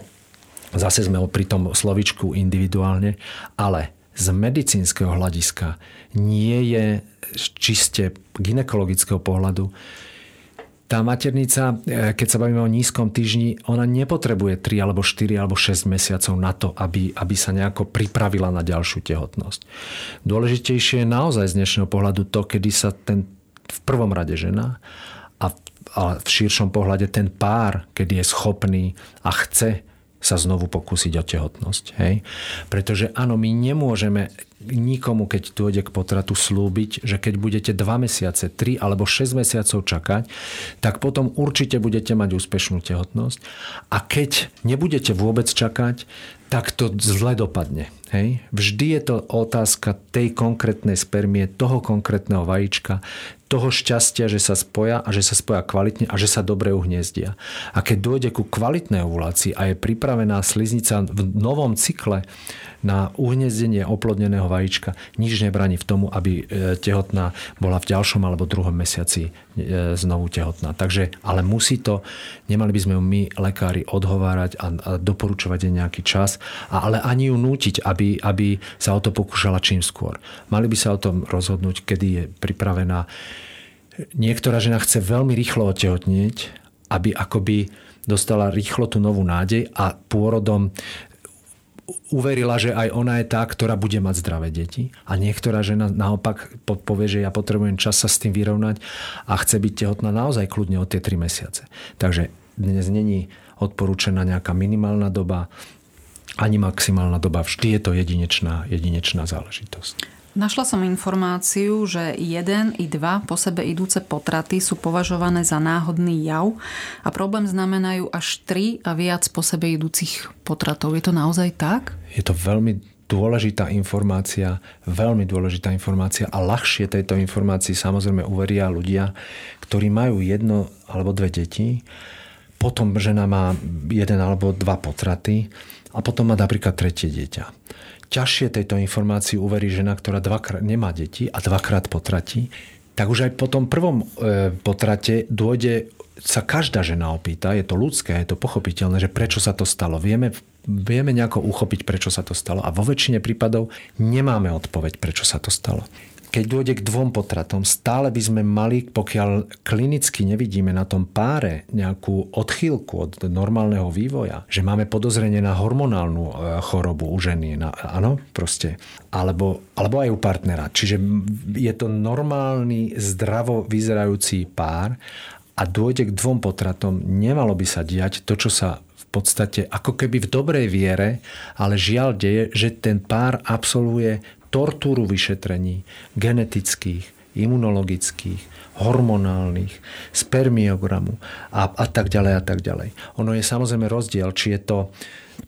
zase sme pri tom slovičku individuálne, ale z medicínskeho hľadiska nie je čiste ginekologického pohľadu tá maternica, e, keď sa bavíme o nízkom týždni, ona nepotrebuje 3 alebo 4 alebo 6 mesiacov na to, aby, aby sa nejako pripravila na ďalšiu tehotnosť. Dôležitejšie je naozaj z dnešného pohľadu to, kedy sa ten v prvom rade žena a, a v širšom pohľade ten pár, kedy je schopný a chce sa znovu pokúsiť o tehotnosť. Hej? Pretože áno, my nemôžeme nikomu, keď dôjde k potratu, slúbiť, že keď budete 2 mesiace, 3 alebo 6 mesiacov čakať, tak potom určite budete mať úspešnú tehotnosť. A keď nebudete vôbec čakať, tak to zle dopadne. Hej? Vždy je to otázka tej konkrétnej spermie, toho konkrétneho vajíčka, toho šťastia, že sa spoja a že sa spoja kvalitne a že sa dobre uhniezdia. A keď dôjde ku kvalitnej ovulácii a je pripravená sliznica v novom cykle na uhniezdenie oplodneného vajíčka, nič nebráni v tomu, aby e, tehotná bola v ďalšom alebo druhom mesiaci e, znovu tehotná. Takže, ale musí to, nemali by sme my, lekári, odhovárať a, doporučovať jej nejaký čas, ale ani ju nútiť, aby, aby sa o to pokúšala čím skôr. Mali by sa o tom rozhodnúť, kedy je pripravená niektorá žena chce veľmi rýchlo otehotnieť, aby akoby dostala rýchlo tú novú nádej a pôrodom uverila, že aj ona je tá, ktorá bude mať zdravé deti. A niektorá žena naopak povie, že ja potrebujem čas sa s tým vyrovnať a chce byť tehotná naozaj kľudne o tie 3 mesiace. Takže dnes není odporúčená nejaká minimálna doba, ani maximálna doba. Vždy je to jedinečná, jedinečná záležitosť. Našla som informáciu, že jeden i dva po sebe idúce potraty sú považované za náhodný jav a problém znamenajú až tri a viac po sebe idúcich potratov. Je to naozaj tak? Je to veľmi dôležitá informácia, veľmi dôležitá informácia a ľahšie tejto informácii samozrejme uveria ľudia, ktorí majú jedno alebo dve deti, potom žena má jeden alebo dva potraty a potom má napríklad tretie dieťa ťažšie tejto informácii uverí žena, ktorá dvakrát nemá deti a dvakrát potratí, tak už aj po tom prvom e, potrate dôjde sa každá žena opýta, je to ľudské, je to pochopiteľné, že prečo sa to stalo. Vieme, vieme nejako uchopiť, prečo sa to stalo. A vo väčšine prípadov nemáme odpoveď, prečo sa to stalo keď dôjde k dvom potratom, stále by sme mali, pokiaľ klinicky nevidíme na tom páre nejakú odchýlku od normálneho vývoja, že máme podozrenie na hormonálnu e, chorobu u ženy, na, áno, proste, alebo, alebo aj u partnera. Čiže je to normálny, zdravo vyzerajúci pár a dôjde k dvom potratom, nemalo by sa diať to, čo sa v podstate ako keby v dobrej viere, ale žiaľ deje, že ten pár absolvuje tortúru vyšetrení genetických, imunologických, hormonálnych, spermiogramu a, a tak ďalej a tak ďalej. Ono je samozrejme rozdiel, či je to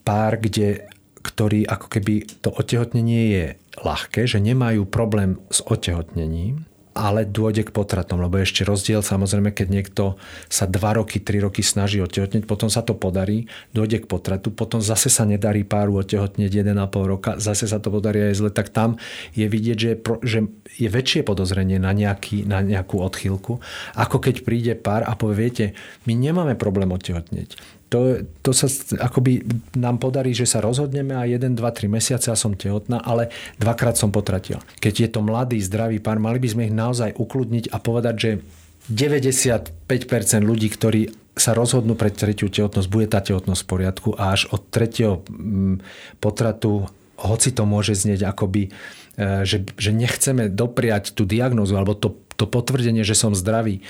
pár, kde, ktorý ako keby to otehotnenie je ľahké, že nemajú problém s otehotnením, ale dôjde k potratom, lebo ešte rozdiel samozrejme, keď niekto sa 2 roky, 3 roky snaží otehotneť, potom sa to podarí, dôjde k potratu, potom zase sa nedarí páru otehotneť 1,5 roka, zase sa to podarí aj zle, tak tam je vidieť, že je, že je väčšie podozrenie na, nejaký, na nejakú odchýlku, ako keď príde pár a povie, viete, my nemáme problém otehotneť to, to sa akoby nám podarí, že sa rozhodneme a 1, 2, 3 mesiace a som tehotná, ale dvakrát som potratila. Keď je to mladý, zdravý pár, mali by sme ich naozaj ukludniť a povedať, že 95% ľudí, ktorí sa rozhodnú pre tretiu tehotnosť, bude tá tehotnosť v poriadku a až od tretieho mm, potratu, hoci to môže znieť akoby, e, že, že nechceme dopriať tú diagnózu alebo to, to potvrdenie, že som zdravý,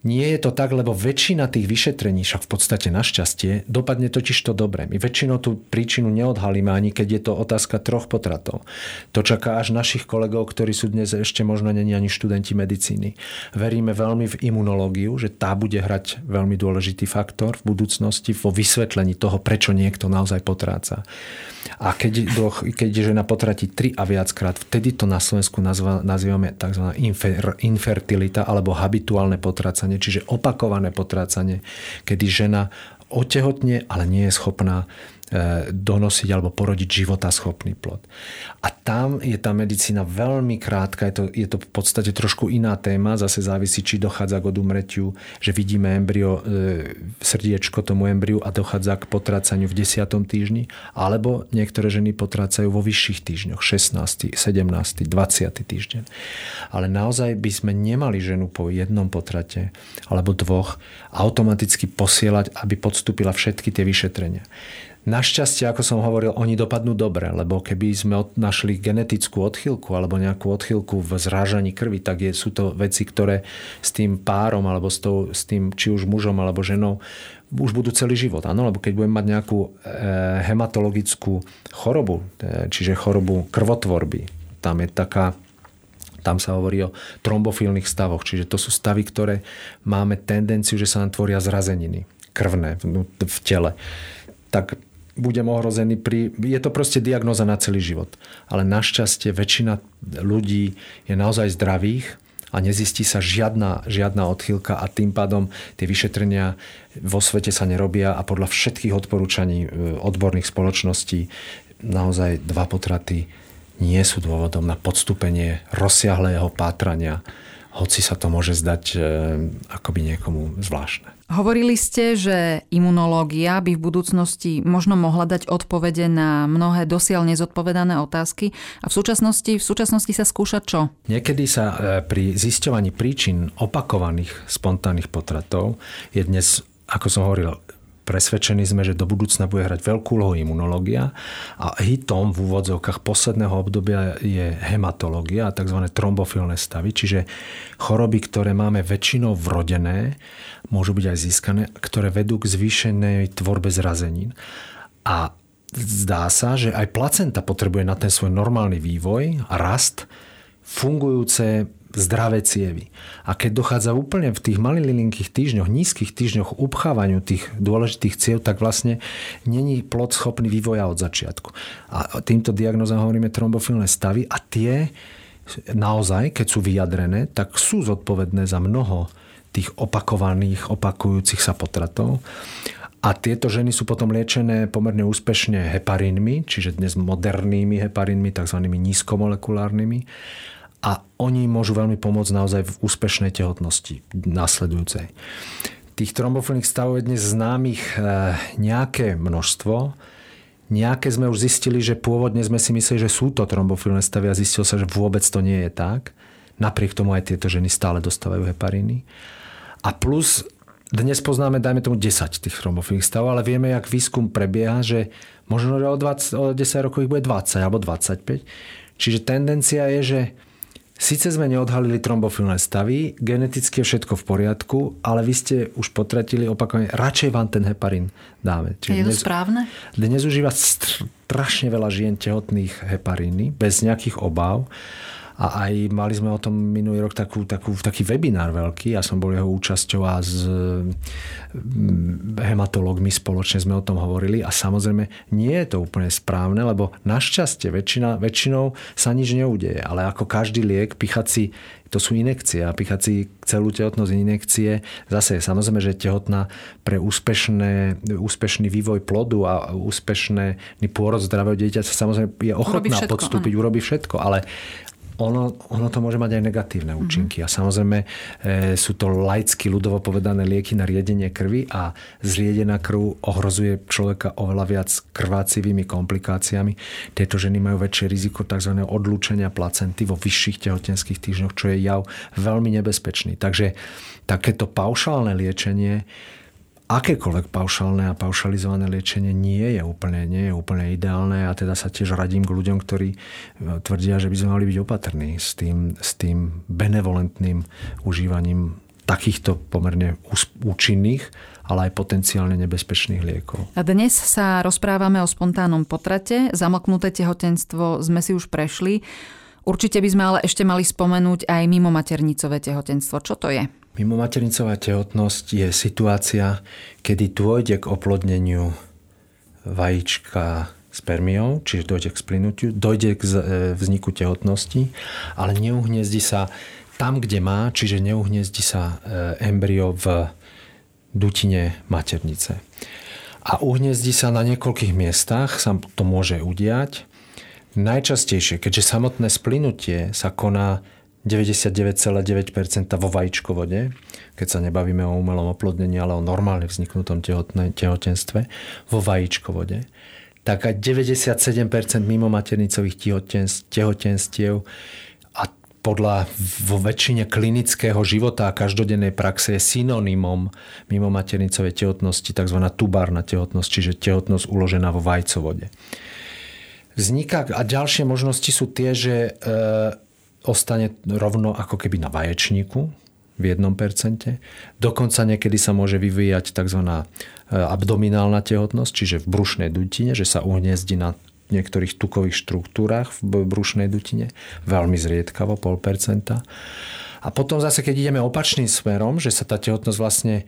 Nie je to tak, lebo väčšina tých vyšetrení, však v podstate našťastie, dopadne totiž to dobre. My väčšinou tú príčinu neodhalíme, ani keď je to otázka troch potratov. To čaká až našich kolegov, ktorí sú dnes ešte možno není ani študenti medicíny. Veríme veľmi v imunológiu, že tá bude hrať veľmi dôležitý faktor v budúcnosti vo vysvetlení toho, prečo niekto naozaj potráca. A keď, keď žena potratí tri a viackrát, vtedy to na Slovensku nazývame tzv. Infer, infertilita alebo habituálne potrácanie potrácanie, čiže opakované potrácanie, kedy žena otehotne, ale nie je schopná donosiť alebo porodiť schopný plod. A tam je tá medicína veľmi krátka, je to, je to v podstate trošku iná téma, zase závisí, či dochádza k odumretiu, že vidíme embryo, e, srdiečko tomu embryu a dochádza k potrácaniu v 10. týždni, alebo niektoré ženy potrácajú vo vyšších týždňoch, 16., 17., 20. týždeň. Ale naozaj by sme nemali ženu po jednom potrate alebo dvoch automaticky posielať, aby podstúpila všetky tie vyšetrenia. Našťastie, ako som hovoril, oni dopadnú dobre, lebo keby sme našli genetickú odchylku alebo nejakú odchylku v zrážaní krvi, tak je, sú to veci, ktoré s tým párom alebo s, tou, s tým či už mužom alebo ženou už budú celý život. Áno, lebo keď budeme mať nejakú e, hematologickú chorobu, e, čiže chorobu krvotvorby, tam je taká tam sa hovorí o trombofilných stavoch, čiže to sú stavy, ktoré máme tendenciu, že sa nám tvoria zrazeniny krvné v, v tele. Tak budem ohrozený pri... Je to proste diagnoza na celý život. Ale našťastie väčšina ľudí je naozaj zdravých a nezistí sa žiadna, žiadna odchýlka a tým pádom tie vyšetrenia vo svete sa nerobia a podľa všetkých odporúčaní e, odborných spoločností naozaj dva potraty nie sú dôvodom na podstúpenie rozsiahlého pátrania hoci sa to môže zdať e, akoby niekomu zvláštne. Hovorili ste, že imunológia by v budúcnosti možno mohla dať odpovede na mnohé dosiaľ nezodpovedané otázky a v súčasnosti, v súčasnosti sa skúša čo? Niekedy sa e, pri zisťovaní príčin opakovaných spontánnych potratov je dnes, ako som hovoril, presvedčení sme, že do budúcna bude hrať veľkú úlohu imunológia a hitom v úvodzovkách posledného obdobia je hematológia tzv. trombofilné stavy, čiže choroby, ktoré máme väčšinou vrodené, môžu byť aj získané, ktoré vedú k zvýšenej tvorbe zrazenín. A zdá sa, že aj placenta potrebuje na ten svoj normálny vývoj a rast fungujúce zdravé cievy. A keď dochádza úplne v tých malilinkých týždňoch, nízkych týždňoch upchávaniu tých dôležitých ciev, tak vlastne není plod schopný vývoja od začiatku. A týmto diagnozám hovoríme trombofilné stavy a tie naozaj, keď sú vyjadrené, tak sú zodpovedné za mnoho tých opakovaných, opakujúcich sa potratov. A tieto ženy sú potom liečené pomerne úspešne heparínmi, čiže dnes modernými heparínmi, tzv. nízkomolekulárnymi a oni môžu veľmi pomôcť naozaj v úspešnej tehotnosti následujúcej. Tých trombofilných stavov je dnes známych e, nejaké množstvo. Nejaké sme už zistili, že pôvodne sme si mysleli, že sú to trombofilné stavy a zistilo sa, že vôbec to nie je tak. Napriek tomu aj tieto ženy stále dostávajú heparíny. A plus dnes poznáme, dajme tomu 10 tých trombofilných stavov, ale vieme, jak výskum prebieha, že možno o, 20, o 10 rokov ich bude 20 alebo 25. Čiže tendencia je, že Sice sme neodhalili trombofilné stavy, geneticky je všetko v poriadku, ale vy ste už potratili opakovane, radšej vám ten heparín dáme. Čiže je to dnes, správne? Dnes užíva strašne veľa žien tehotných heparíny, bez nejakých obáv. A aj mali sme o tom minulý rok takú, takú, taký webinár veľký, ja som bol jeho účasťou a s mm, hematológmi spoločne sme o tom hovorili. A samozrejme nie je to úplne správne, lebo našťastie väčšina, väčšinou sa nič neudeje, ale ako každý liek, pichací to sú inekcie. A pichací celú tehotnosť inekcie. Zase samozrejme, že tehotná pre úspešné, úspešný vývoj plodu a úspešný pôrod zdravého dieťa sa samozrejme je ochotná urobí podstúpiť, urobí všetko, ale ono, ono to môže mať aj negatívne mhm. účinky. A samozrejme e, sú to laicky ľudovo povedané lieky na riedenie krvi a zriedená krv ohrozuje človeka oveľa viac krvácivými komplikáciami. Tieto ženy majú väčšie riziko tzv. odlúčenia placenty vo vyšších tehotenských týždňoch, čo je jav veľmi nebezpečný. Takže takéto paušálne liečenie akékoľvek paušálne a paušalizované liečenie nie je úplne, nie je úplne ideálne a teda sa tiež radím k ľuďom, ktorí e, tvrdia, že by sme mali byť opatrní s tým, s tým benevolentným užívaním takýchto pomerne účinných, ale aj potenciálne nebezpečných liekov. A dnes sa rozprávame o spontánnom potrate. Zamoknuté tehotenstvo sme si už prešli. Určite by sme ale ešte mali spomenúť aj mimo maternicové tehotenstvo. Čo to je? Mimo maternicová tehotnosť je situácia, kedy dôjde k oplodneniu vajíčka spermiou, čiže dojde k splinutiu, dojde k e, vzniku tehotnosti, ale neuhniezdi sa tam, kde má, čiže neuhniezdi sa e, embryo v dutine maternice. A uhniezdi sa na niekoľkých miestach, sa to môže udiať. Najčastejšie, keďže samotné splynutie sa koná 99,9% vo vajíčkovode, keď sa nebavíme o umelom oplodnení, ale o normálne vzniknutom tehotenstve, vo vajíčkovode, tak aj 97% mimo maternicových tehotenstiev a podľa vo väčšine klinického života a každodennej praxe je synonymom mimo maternicovej tehotnosti tzv. tubárna tehotnosť, čiže tehotnosť uložená vo vajcovode. Vzniká, a ďalšie možnosti sú tie, že e, ostane rovno ako keby na vaječníku, v 1%. Dokonca niekedy sa môže vyvíjať tzv. E, abdominálna tehotnosť, čiže v brušnej dutine, že sa uhniezdi na niektorých tukových štruktúrach v brušnej dutine, veľmi zriedkavo, 0,5%. A potom zase, keď ideme opačným smerom, že sa tá tehotnosť vlastne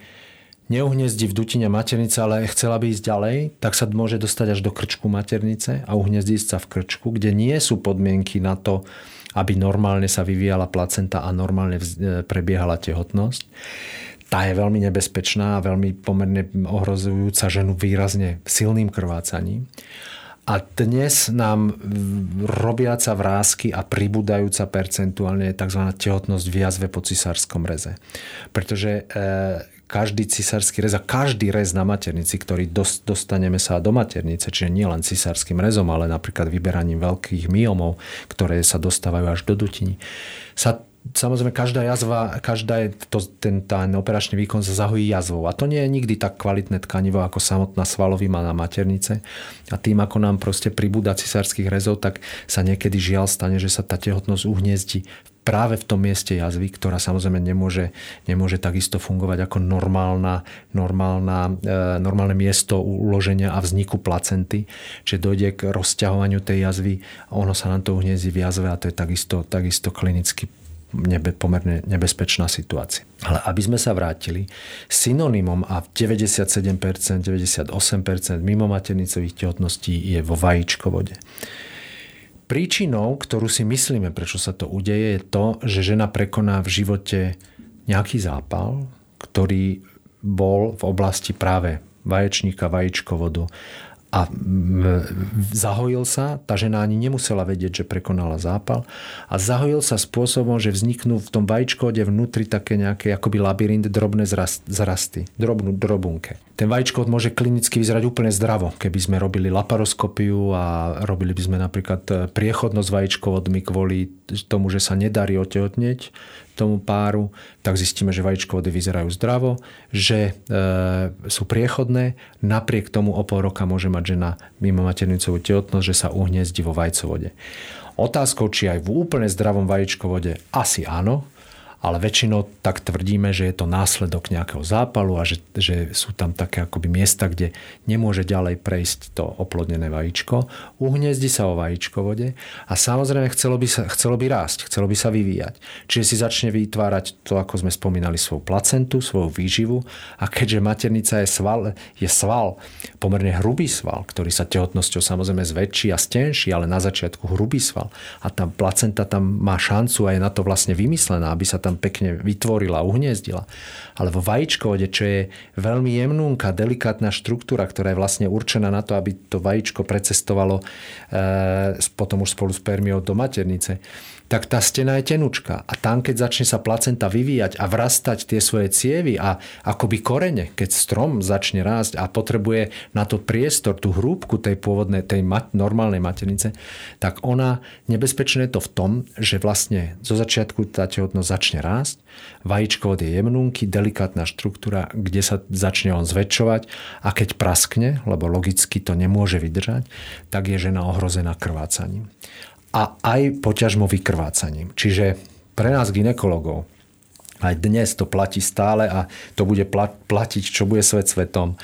neuhniezdi v dutine maternice, ale chcela by ísť ďalej, tak sa môže dostať až do krčku maternice a uhniezdiť sa v krčku, kde nie sú podmienky na to, aby normálne sa vyvíjala placenta a normálne e, prebiehala tehotnosť. Tá je veľmi nebezpečná a veľmi pomerne ohrozujúca ženu výrazne silným krvácaním. A dnes nám robiaca vrázky a pribúdajúca percentuálne tzv. tehotnosť v po cisárskom reze. Pretože e, každý cisársky rez a každý rez na maternici, ktorý dostaneme sa do maternice, čiže nie len cisárským rezom, ale napríklad vyberaním veľkých myomov, ktoré sa dostávajú až do dutiny, sa Samozrejme, každá jazva, každá je to, ten, ten operačný výkon sa zahojí jazvou. A to nie je nikdy tak kvalitné tkanivo ako samotná svalovina na maternice. A tým, ako nám proste pribúda cisárskych rezov, tak sa niekedy žiaľ stane, že sa tá tehotnosť uhniezdi v práve v tom mieste jazvy, ktorá samozrejme nemôže, nemôže takisto fungovať ako normálna, normálna, e, normálne miesto uloženia a vzniku placenty. Čiže dojde k rozťahovaniu tej jazvy a ono sa nám to uhniezí v jazve a to je takisto, takisto klinicky nebe, pomerne nebezpečná situácia. Ale aby sme sa vrátili, synonymom a 97%, 98% mimo maternicových tehotností je vo vajíčkovode. Príčinou, ktorú si myslíme, prečo sa to udeje, je to, že žena prekoná v živote nejaký zápal, ktorý bol v oblasti práve vaječníka, vajíčkovodu a zahojil sa, tá žena ani nemusela vedieť, že prekonala zápal a zahojil sa spôsobom, že vzniknú v tom vajíčkovode vnútri také nejaké akoby labyrint drobné zrasty, drobnú drobunke. Ten vajíčkovod môže klinicky vyzerať úplne zdravo, keby sme robili laparoskopiu a robili by sme napríklad e, priechodnosť vajíčkovodmi kvôli tomu, že sa nedarí otehotnieť tomu páru, tak zistíme, že vajíčkovody vyzerajú zdravo, že e, sú priechodné, napriek tomu o pol roka môže mať žena mimo maternicovú tehotnosť, že sa uhniezdi vo vajcovode. Otázkou, či aj v úplne zdravom vajíčkovode, asi áno, ale väčšinou tak tvrdíme, že je to následok nejakého zápalu a že, že sú tam také akoby miesta, kde nemôže ďalej prejsť to oplodnené vajíčko. Uhniezdi sa o vajíčkovode a samozrejme chcelo by, sa, chcelo by rásť, chcelo by sa vyvíjať. Čiže si začne vytvárať to, ako sme spomínali, svoju placentu, svoju výživu a keďže maternica je sval, je sval, pomerne hrubý sval, ktorý sa tehotnosťou samozrejme zväčší a stenší, ale na začiatku hrubý sval a tá placenta tam má šancu a je na to vlastne vymyslená, aby sa tam tam pekne vytvorila, uhniezdila. Ale vo vajíčkovode, čo je veľmi jemnúnka, delikátna štruktúra, ktorá je vlastne určená na to, aby to vajíčko precestovalo e, potom už spolu s permiou do maternice, tak tá stena je tenučka. A tam, keď začne sa placenta vyvíjať a vrastať tie svoje cievy a akoby korene, keď strom začne rásť a potrebuje na to priestor, tú hrúbku tej pôvodnej, tej mat, normálnej maternice, tak ona, nebezpečné je to v tom, že vlastne zo začiatku tá tehotnosť začne rásť, vajíčko od je jemnúnky, delikátna štruktúra, kde sa začne on zväčšovať a keď praskne, lebo logicky to nemôže vydržať, tak je žena ohrozená krvácaním a aj poťažmo vykrvácaním. Čiže pre nás ginekologov Aj dnes to platí stále a to bude platiť, čo bude svet svetom.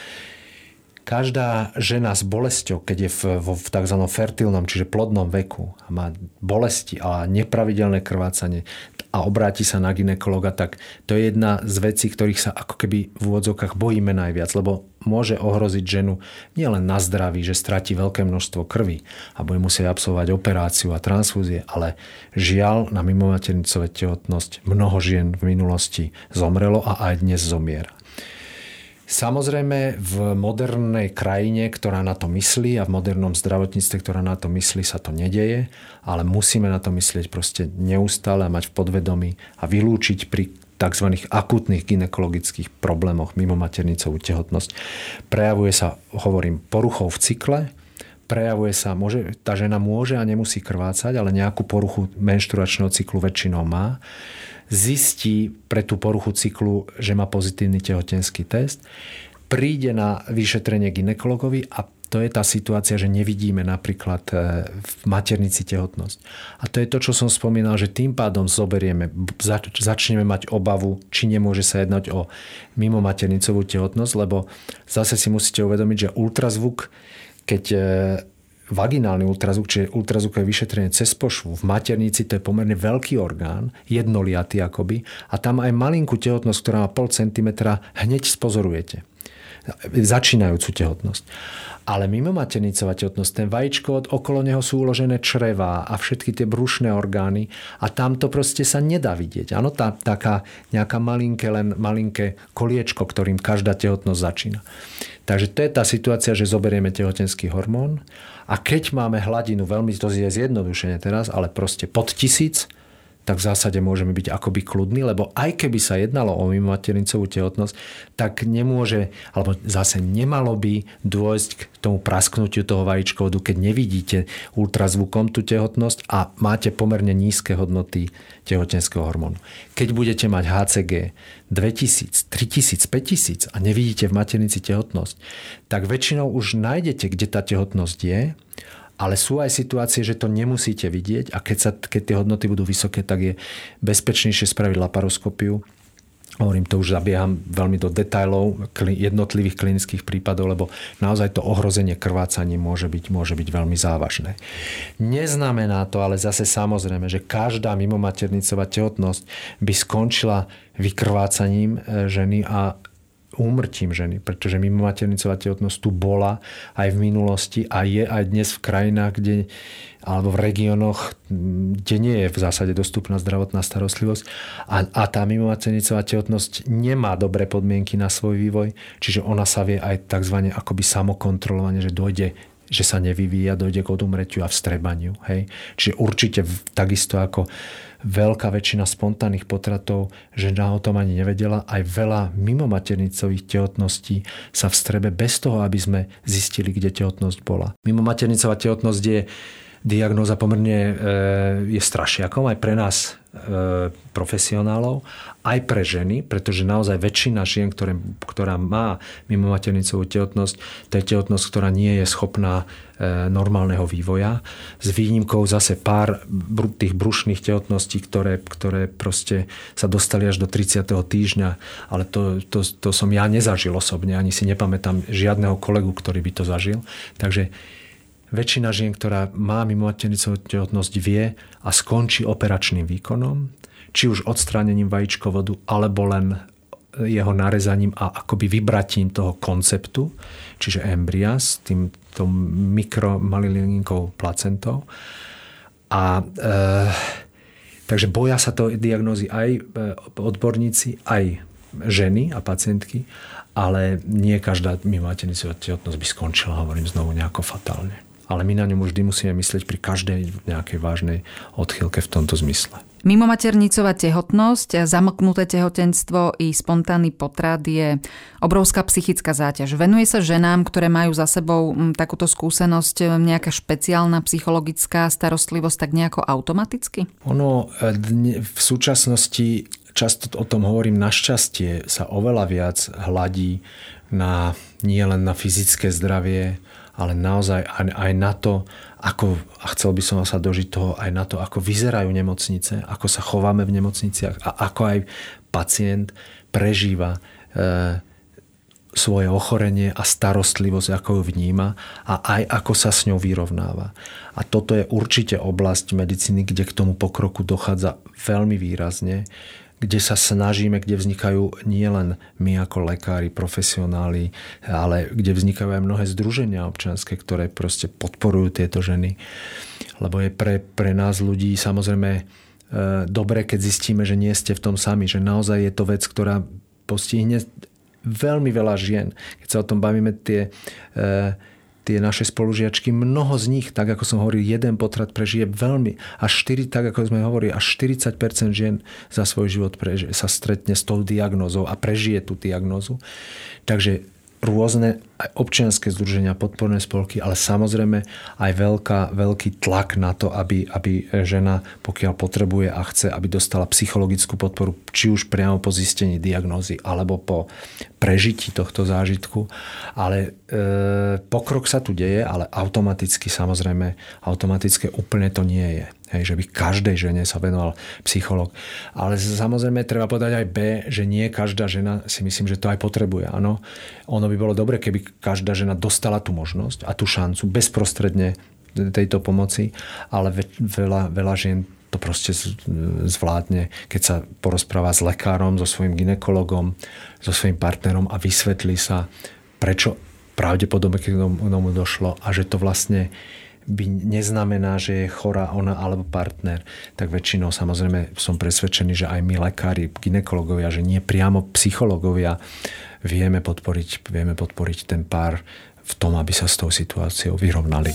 Každá žena s bolesťou, keď je v, v, v tzv. fertilnom, čiže plodnom veku a má bolesti a nepravidelné krvácanie a obráti sa na ginekologa, tak to je jedna z vecí, ktorých sa ako keby v úvodzovkách bojíme najviac, lebo môže ohroziť ženu nielen na zdraví, že stratí veľké množstvo krvi a bude musieť absolvovať operáciu a transfúzie, ale žiaľ na mimomaternicové tehotnosť mnoho žien v minulosti zomrelo a aj dnes zomiera. Samozrejme v modernej krajine, ktorá na to myslí a v modernom zdravotníctve, ktorá na to myslí, sa to nedeje, ale musíme na to myslieť proste neustále a mať v podvedomí a vylúčiť pri tzv. akutných ginekologických problémoch mimo maternicovú tehotnosť. Prejavuje sa, hovorím, poruchou v cykle, prejavuje sa, môže, tá žena môže a nemusí krvácať, ale nejakú poruchu menštruačného cyklu väčšinou má zistí pre tú poruchu cyklu, že má pozitívny tehotenský test, príde na vyšetrenie ginekologovi a to je tá situácia, že nevidíme napríklad e, v maternici tehotnosť. A to je to, čo som spomínal, že tým pádom zoberieme, začneme mať obavu, či nemôže sa jednať o mimo maternicovú tehotnosť, lebo zase si musíte uvedomiť, že ultrazvuk, keď e, vaginálny ultrazvuk, čiže ultrazvukové vyšetrenie cez pošvu v maternici, to je pomerne veľký orgán, jednoliatý akoby, a tam aj malinkú tehotnosť, ktorá má pol centimetra, hneď spozorujete. Začínajúcu tehotnosť. Ale mimo maternicová tehotnosť, ten vajíčko, od okolo neho sú uložené črevá a všetky tie brušné orgány a tam to proste sa nedá vidieť. Áno, tá, taká nejaká malinké, len malinké koliečko, ktorým každá tehotnosť začína. Takže to je tá situácia, že zoberieme tehotenský hormón a keď máme hladinu, veľmi to je zjednodušene teraz, ale proste pod tisíc, tak v zásade môžeme byť akoby kľudní, lebo aj keby sa jednalo o mimomaternicovú tehotnosť, tak nemôže, alebo zase nemalo by dôjsť k tomu prasknutiu toho vajíčkovodu, keď nevidíte ultrazvukom tú tehotnosť a máte pomerne nízke hodnoty tehotenského hormónu. Keď budete mať HCG 2000, 3000, 5000 a nevidíte v maternici tehotnosť, tak väčšinou už nájdete, kde tá tehotnosť je ale sú aj situácie, že to nemusíte vidieť a keď, sa, keď tie hodnoty budú vysoké, tak je bezpečnejšie spraviť laparoskopiu. Hovorím, to už zabieham veľmi do detajlov jednotlivých klinických prípadov, lebo naozaj to ohrozenie krvácaním môže byť, môže byť veľmi závažné. Neznamená to ale zase samozrejme, že každá mimomaternicová tehotnosť by skončila vykrvácaním e, ženy a úmrtím ženy, pretože mimomaternicová tehotnosť tu bola aj v minulosti a je aj dnes v krajinách, kde alebo v regiónoch, kde nie je v zásade dostupná zdravotná starostlivosť a, a tá mimomaternicová tehotnosť nemá dobré podmienky na svoj vývoj, čiže ona sa vie aj tzv. akoby samokontrolovanie, že dojde že sa nevyvíja, dojde k odumretiu a vstrebaniu. Hej? Čiže určite takisto ako veľká väčšina spontánnych potratov, žena o tom ani nevedela. Aj veľa mimomaternicových tehotností sa vstrebe bez toho, aby sme zistili, kde tehotnosť bola. Mimomaternicová tehotnosť je diagnóza pomerne e, je strašiakom aj pre nás e, profesionálov, aj pre ženy, pretože naozaj väčšina žien, ktoré, ktorá má mimo maternicovú tehotnosť, to je tehotnosť, ktorá nie je schopná e, normálneho vývoja. S výnimkou zase pár tých brušných tehotností, ktoré, ktoré proste sa dostali až do 30. týždňa, ale to, to, to som ja nezažil osobne, ani si nepamätám žiadneho kolegu, ktorý by to zažil. Takže väčšina žien, ktorá má mimomaternicovú tehotnosť, vie a skončí operačným výkonom, či už odstránením vajíčkovodu, alebo len jeho narezaním a akoby vybratím toho konceptu, čiže embria s tým mikromalilinkou placentou. A e, takže boja sa to diagnózy aj e, odborníci, aj ženy a pacientky, ale nie každá mimomaternicová tehotnosť by skončila, hovorím znovu, nejako fatálne ale my na ňom vždy musíme myslieť pri každej nejakej vážnej odchýlke v tomto zmysle. Mimomaternicová tehotnosť, zamknuté tehotenstvo i spontánny potrat je obrovská psychická záťaž. Venuje sa ženám, ktoré majú za sebou takúto skúsenosť, nejaká špeciálna psychologická starostlivosť tak nejako automaticky? Ono e, v súčasnosti často o tom hovorím, našťastie sa oveľa viac hladí na nie len na fyzické zdravie, ale naozaj aj, aj na to, ako, a chcel by som sa dožiť toho aj na to, ako vyzerajú nemocnice, ako sa chováme v nemocniciach a ako aj pacient prežíva e, svoje ochorenie a starostlivosť, ako ju vníma a aj ako sa s ňou vyrovnáva. A toto je určite oblasť medicíny, kde k tomu pokroku dochádza veľmi výrazne kde sa snažíme, kde vznikajú nielen my ako lekári, profesionáli, ale kde vznikajú aj mnohé združenia občianske, ktoré proste podporujú tieto ženy. Lebo je pre, pre nás ľudí samozrejme e, dobre, keď zistíme, že nie ste v tom sami, že naozaj je to vec, ktorá postihne veľmi veľa žien. Keď sa o tom bavíme, tie e, tie naše spolužiačky, mnoho z nich, tak ako som hovoril, jeden potrat prežije veľmi, až 4, tak ako sme hovorili, až 40% žien za svoj život prežije, sa stretne s tou diagnózou a prežije tú diagnózu. Takže rôzne aj občianské združenia, podporné spolky, ale samozrejme aj veľká, veľký tlak na to, aby, aby žena, pokiaľ potrebuje a chce, aby dostala psychologickú podporu, či už priamo po zistení diagnózy, alebo po prežití tohto zážitku. Ale e, pokrok sa tu deje, ale automaticky, samozrejme, automatické úplne to nie je. Hej, že by každej žene sa venoval psycholog. Ale samozrejme treba povedať aj B, že nie každá žena si myslím, že to aj potrebuje. Áno, ono by bolo dobre, keby každá žena dostala tú možnosť a tú šancu bezprostredne tejto pomoci, ale veľa, veľa žien to proste zvládne, keď sa porozpráva s lekárom, so svojím ginekologom, so svojím partnerom a vysvetlí sa, prečo pravdepodobne k tomu došlo a že to vlastne by neznamená, že je chorá ona alebo partner, tak väčšinou samozrejme som presvedčený, že aj my lekári, ginekologovia, že nie priamo psychológovia vieme podporiť, vieme podporiť ten pár v tom, aby sa s tou situáciou vyrovnali.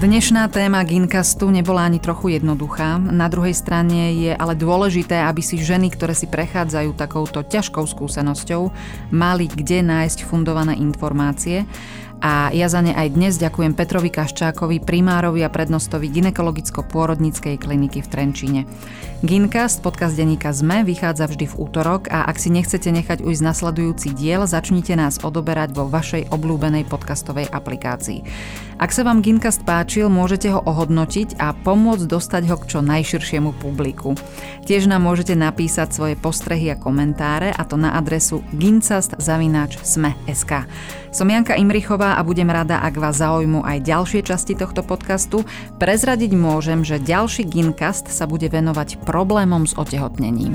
Dnešná téma Ginkastu nebola ani trochu jednoduchá. Na druhej strane je ale dôležité, aby si ženy, ktoré si prechádzajú takouto ťažkou skúsenosťou, mali kde nájsť fundované informácie a ja za ne aj dnes ďakujem Petrovi Kaščákovi, primárovi a prednostovi ginekologicko-pôrodníckej kliniky v Trenčíne. Gincast, podcast denníka ZME, vychádza vždy v útorok a ak si nechcete nechať ujsť nasledujúci diel, začnite nás odoberať vo vašej obľúbenej podcastovej aplikácii. Ak sa vám Gincast páčil, môžete ho ohodnotiť a pomôcť dostať ho k čo najširšiemu publiku. Tiež nám môžete napísať svoje postrehy a komentáre a to na adresu gincast.sme.sk. Som Janka Imrichová a budem rada, ak vás zaujmu aj ďalšie časti tohto podcastu. Prezradiť môžem, že ďalší Gincast sa bude venovať problémom s otehotnením.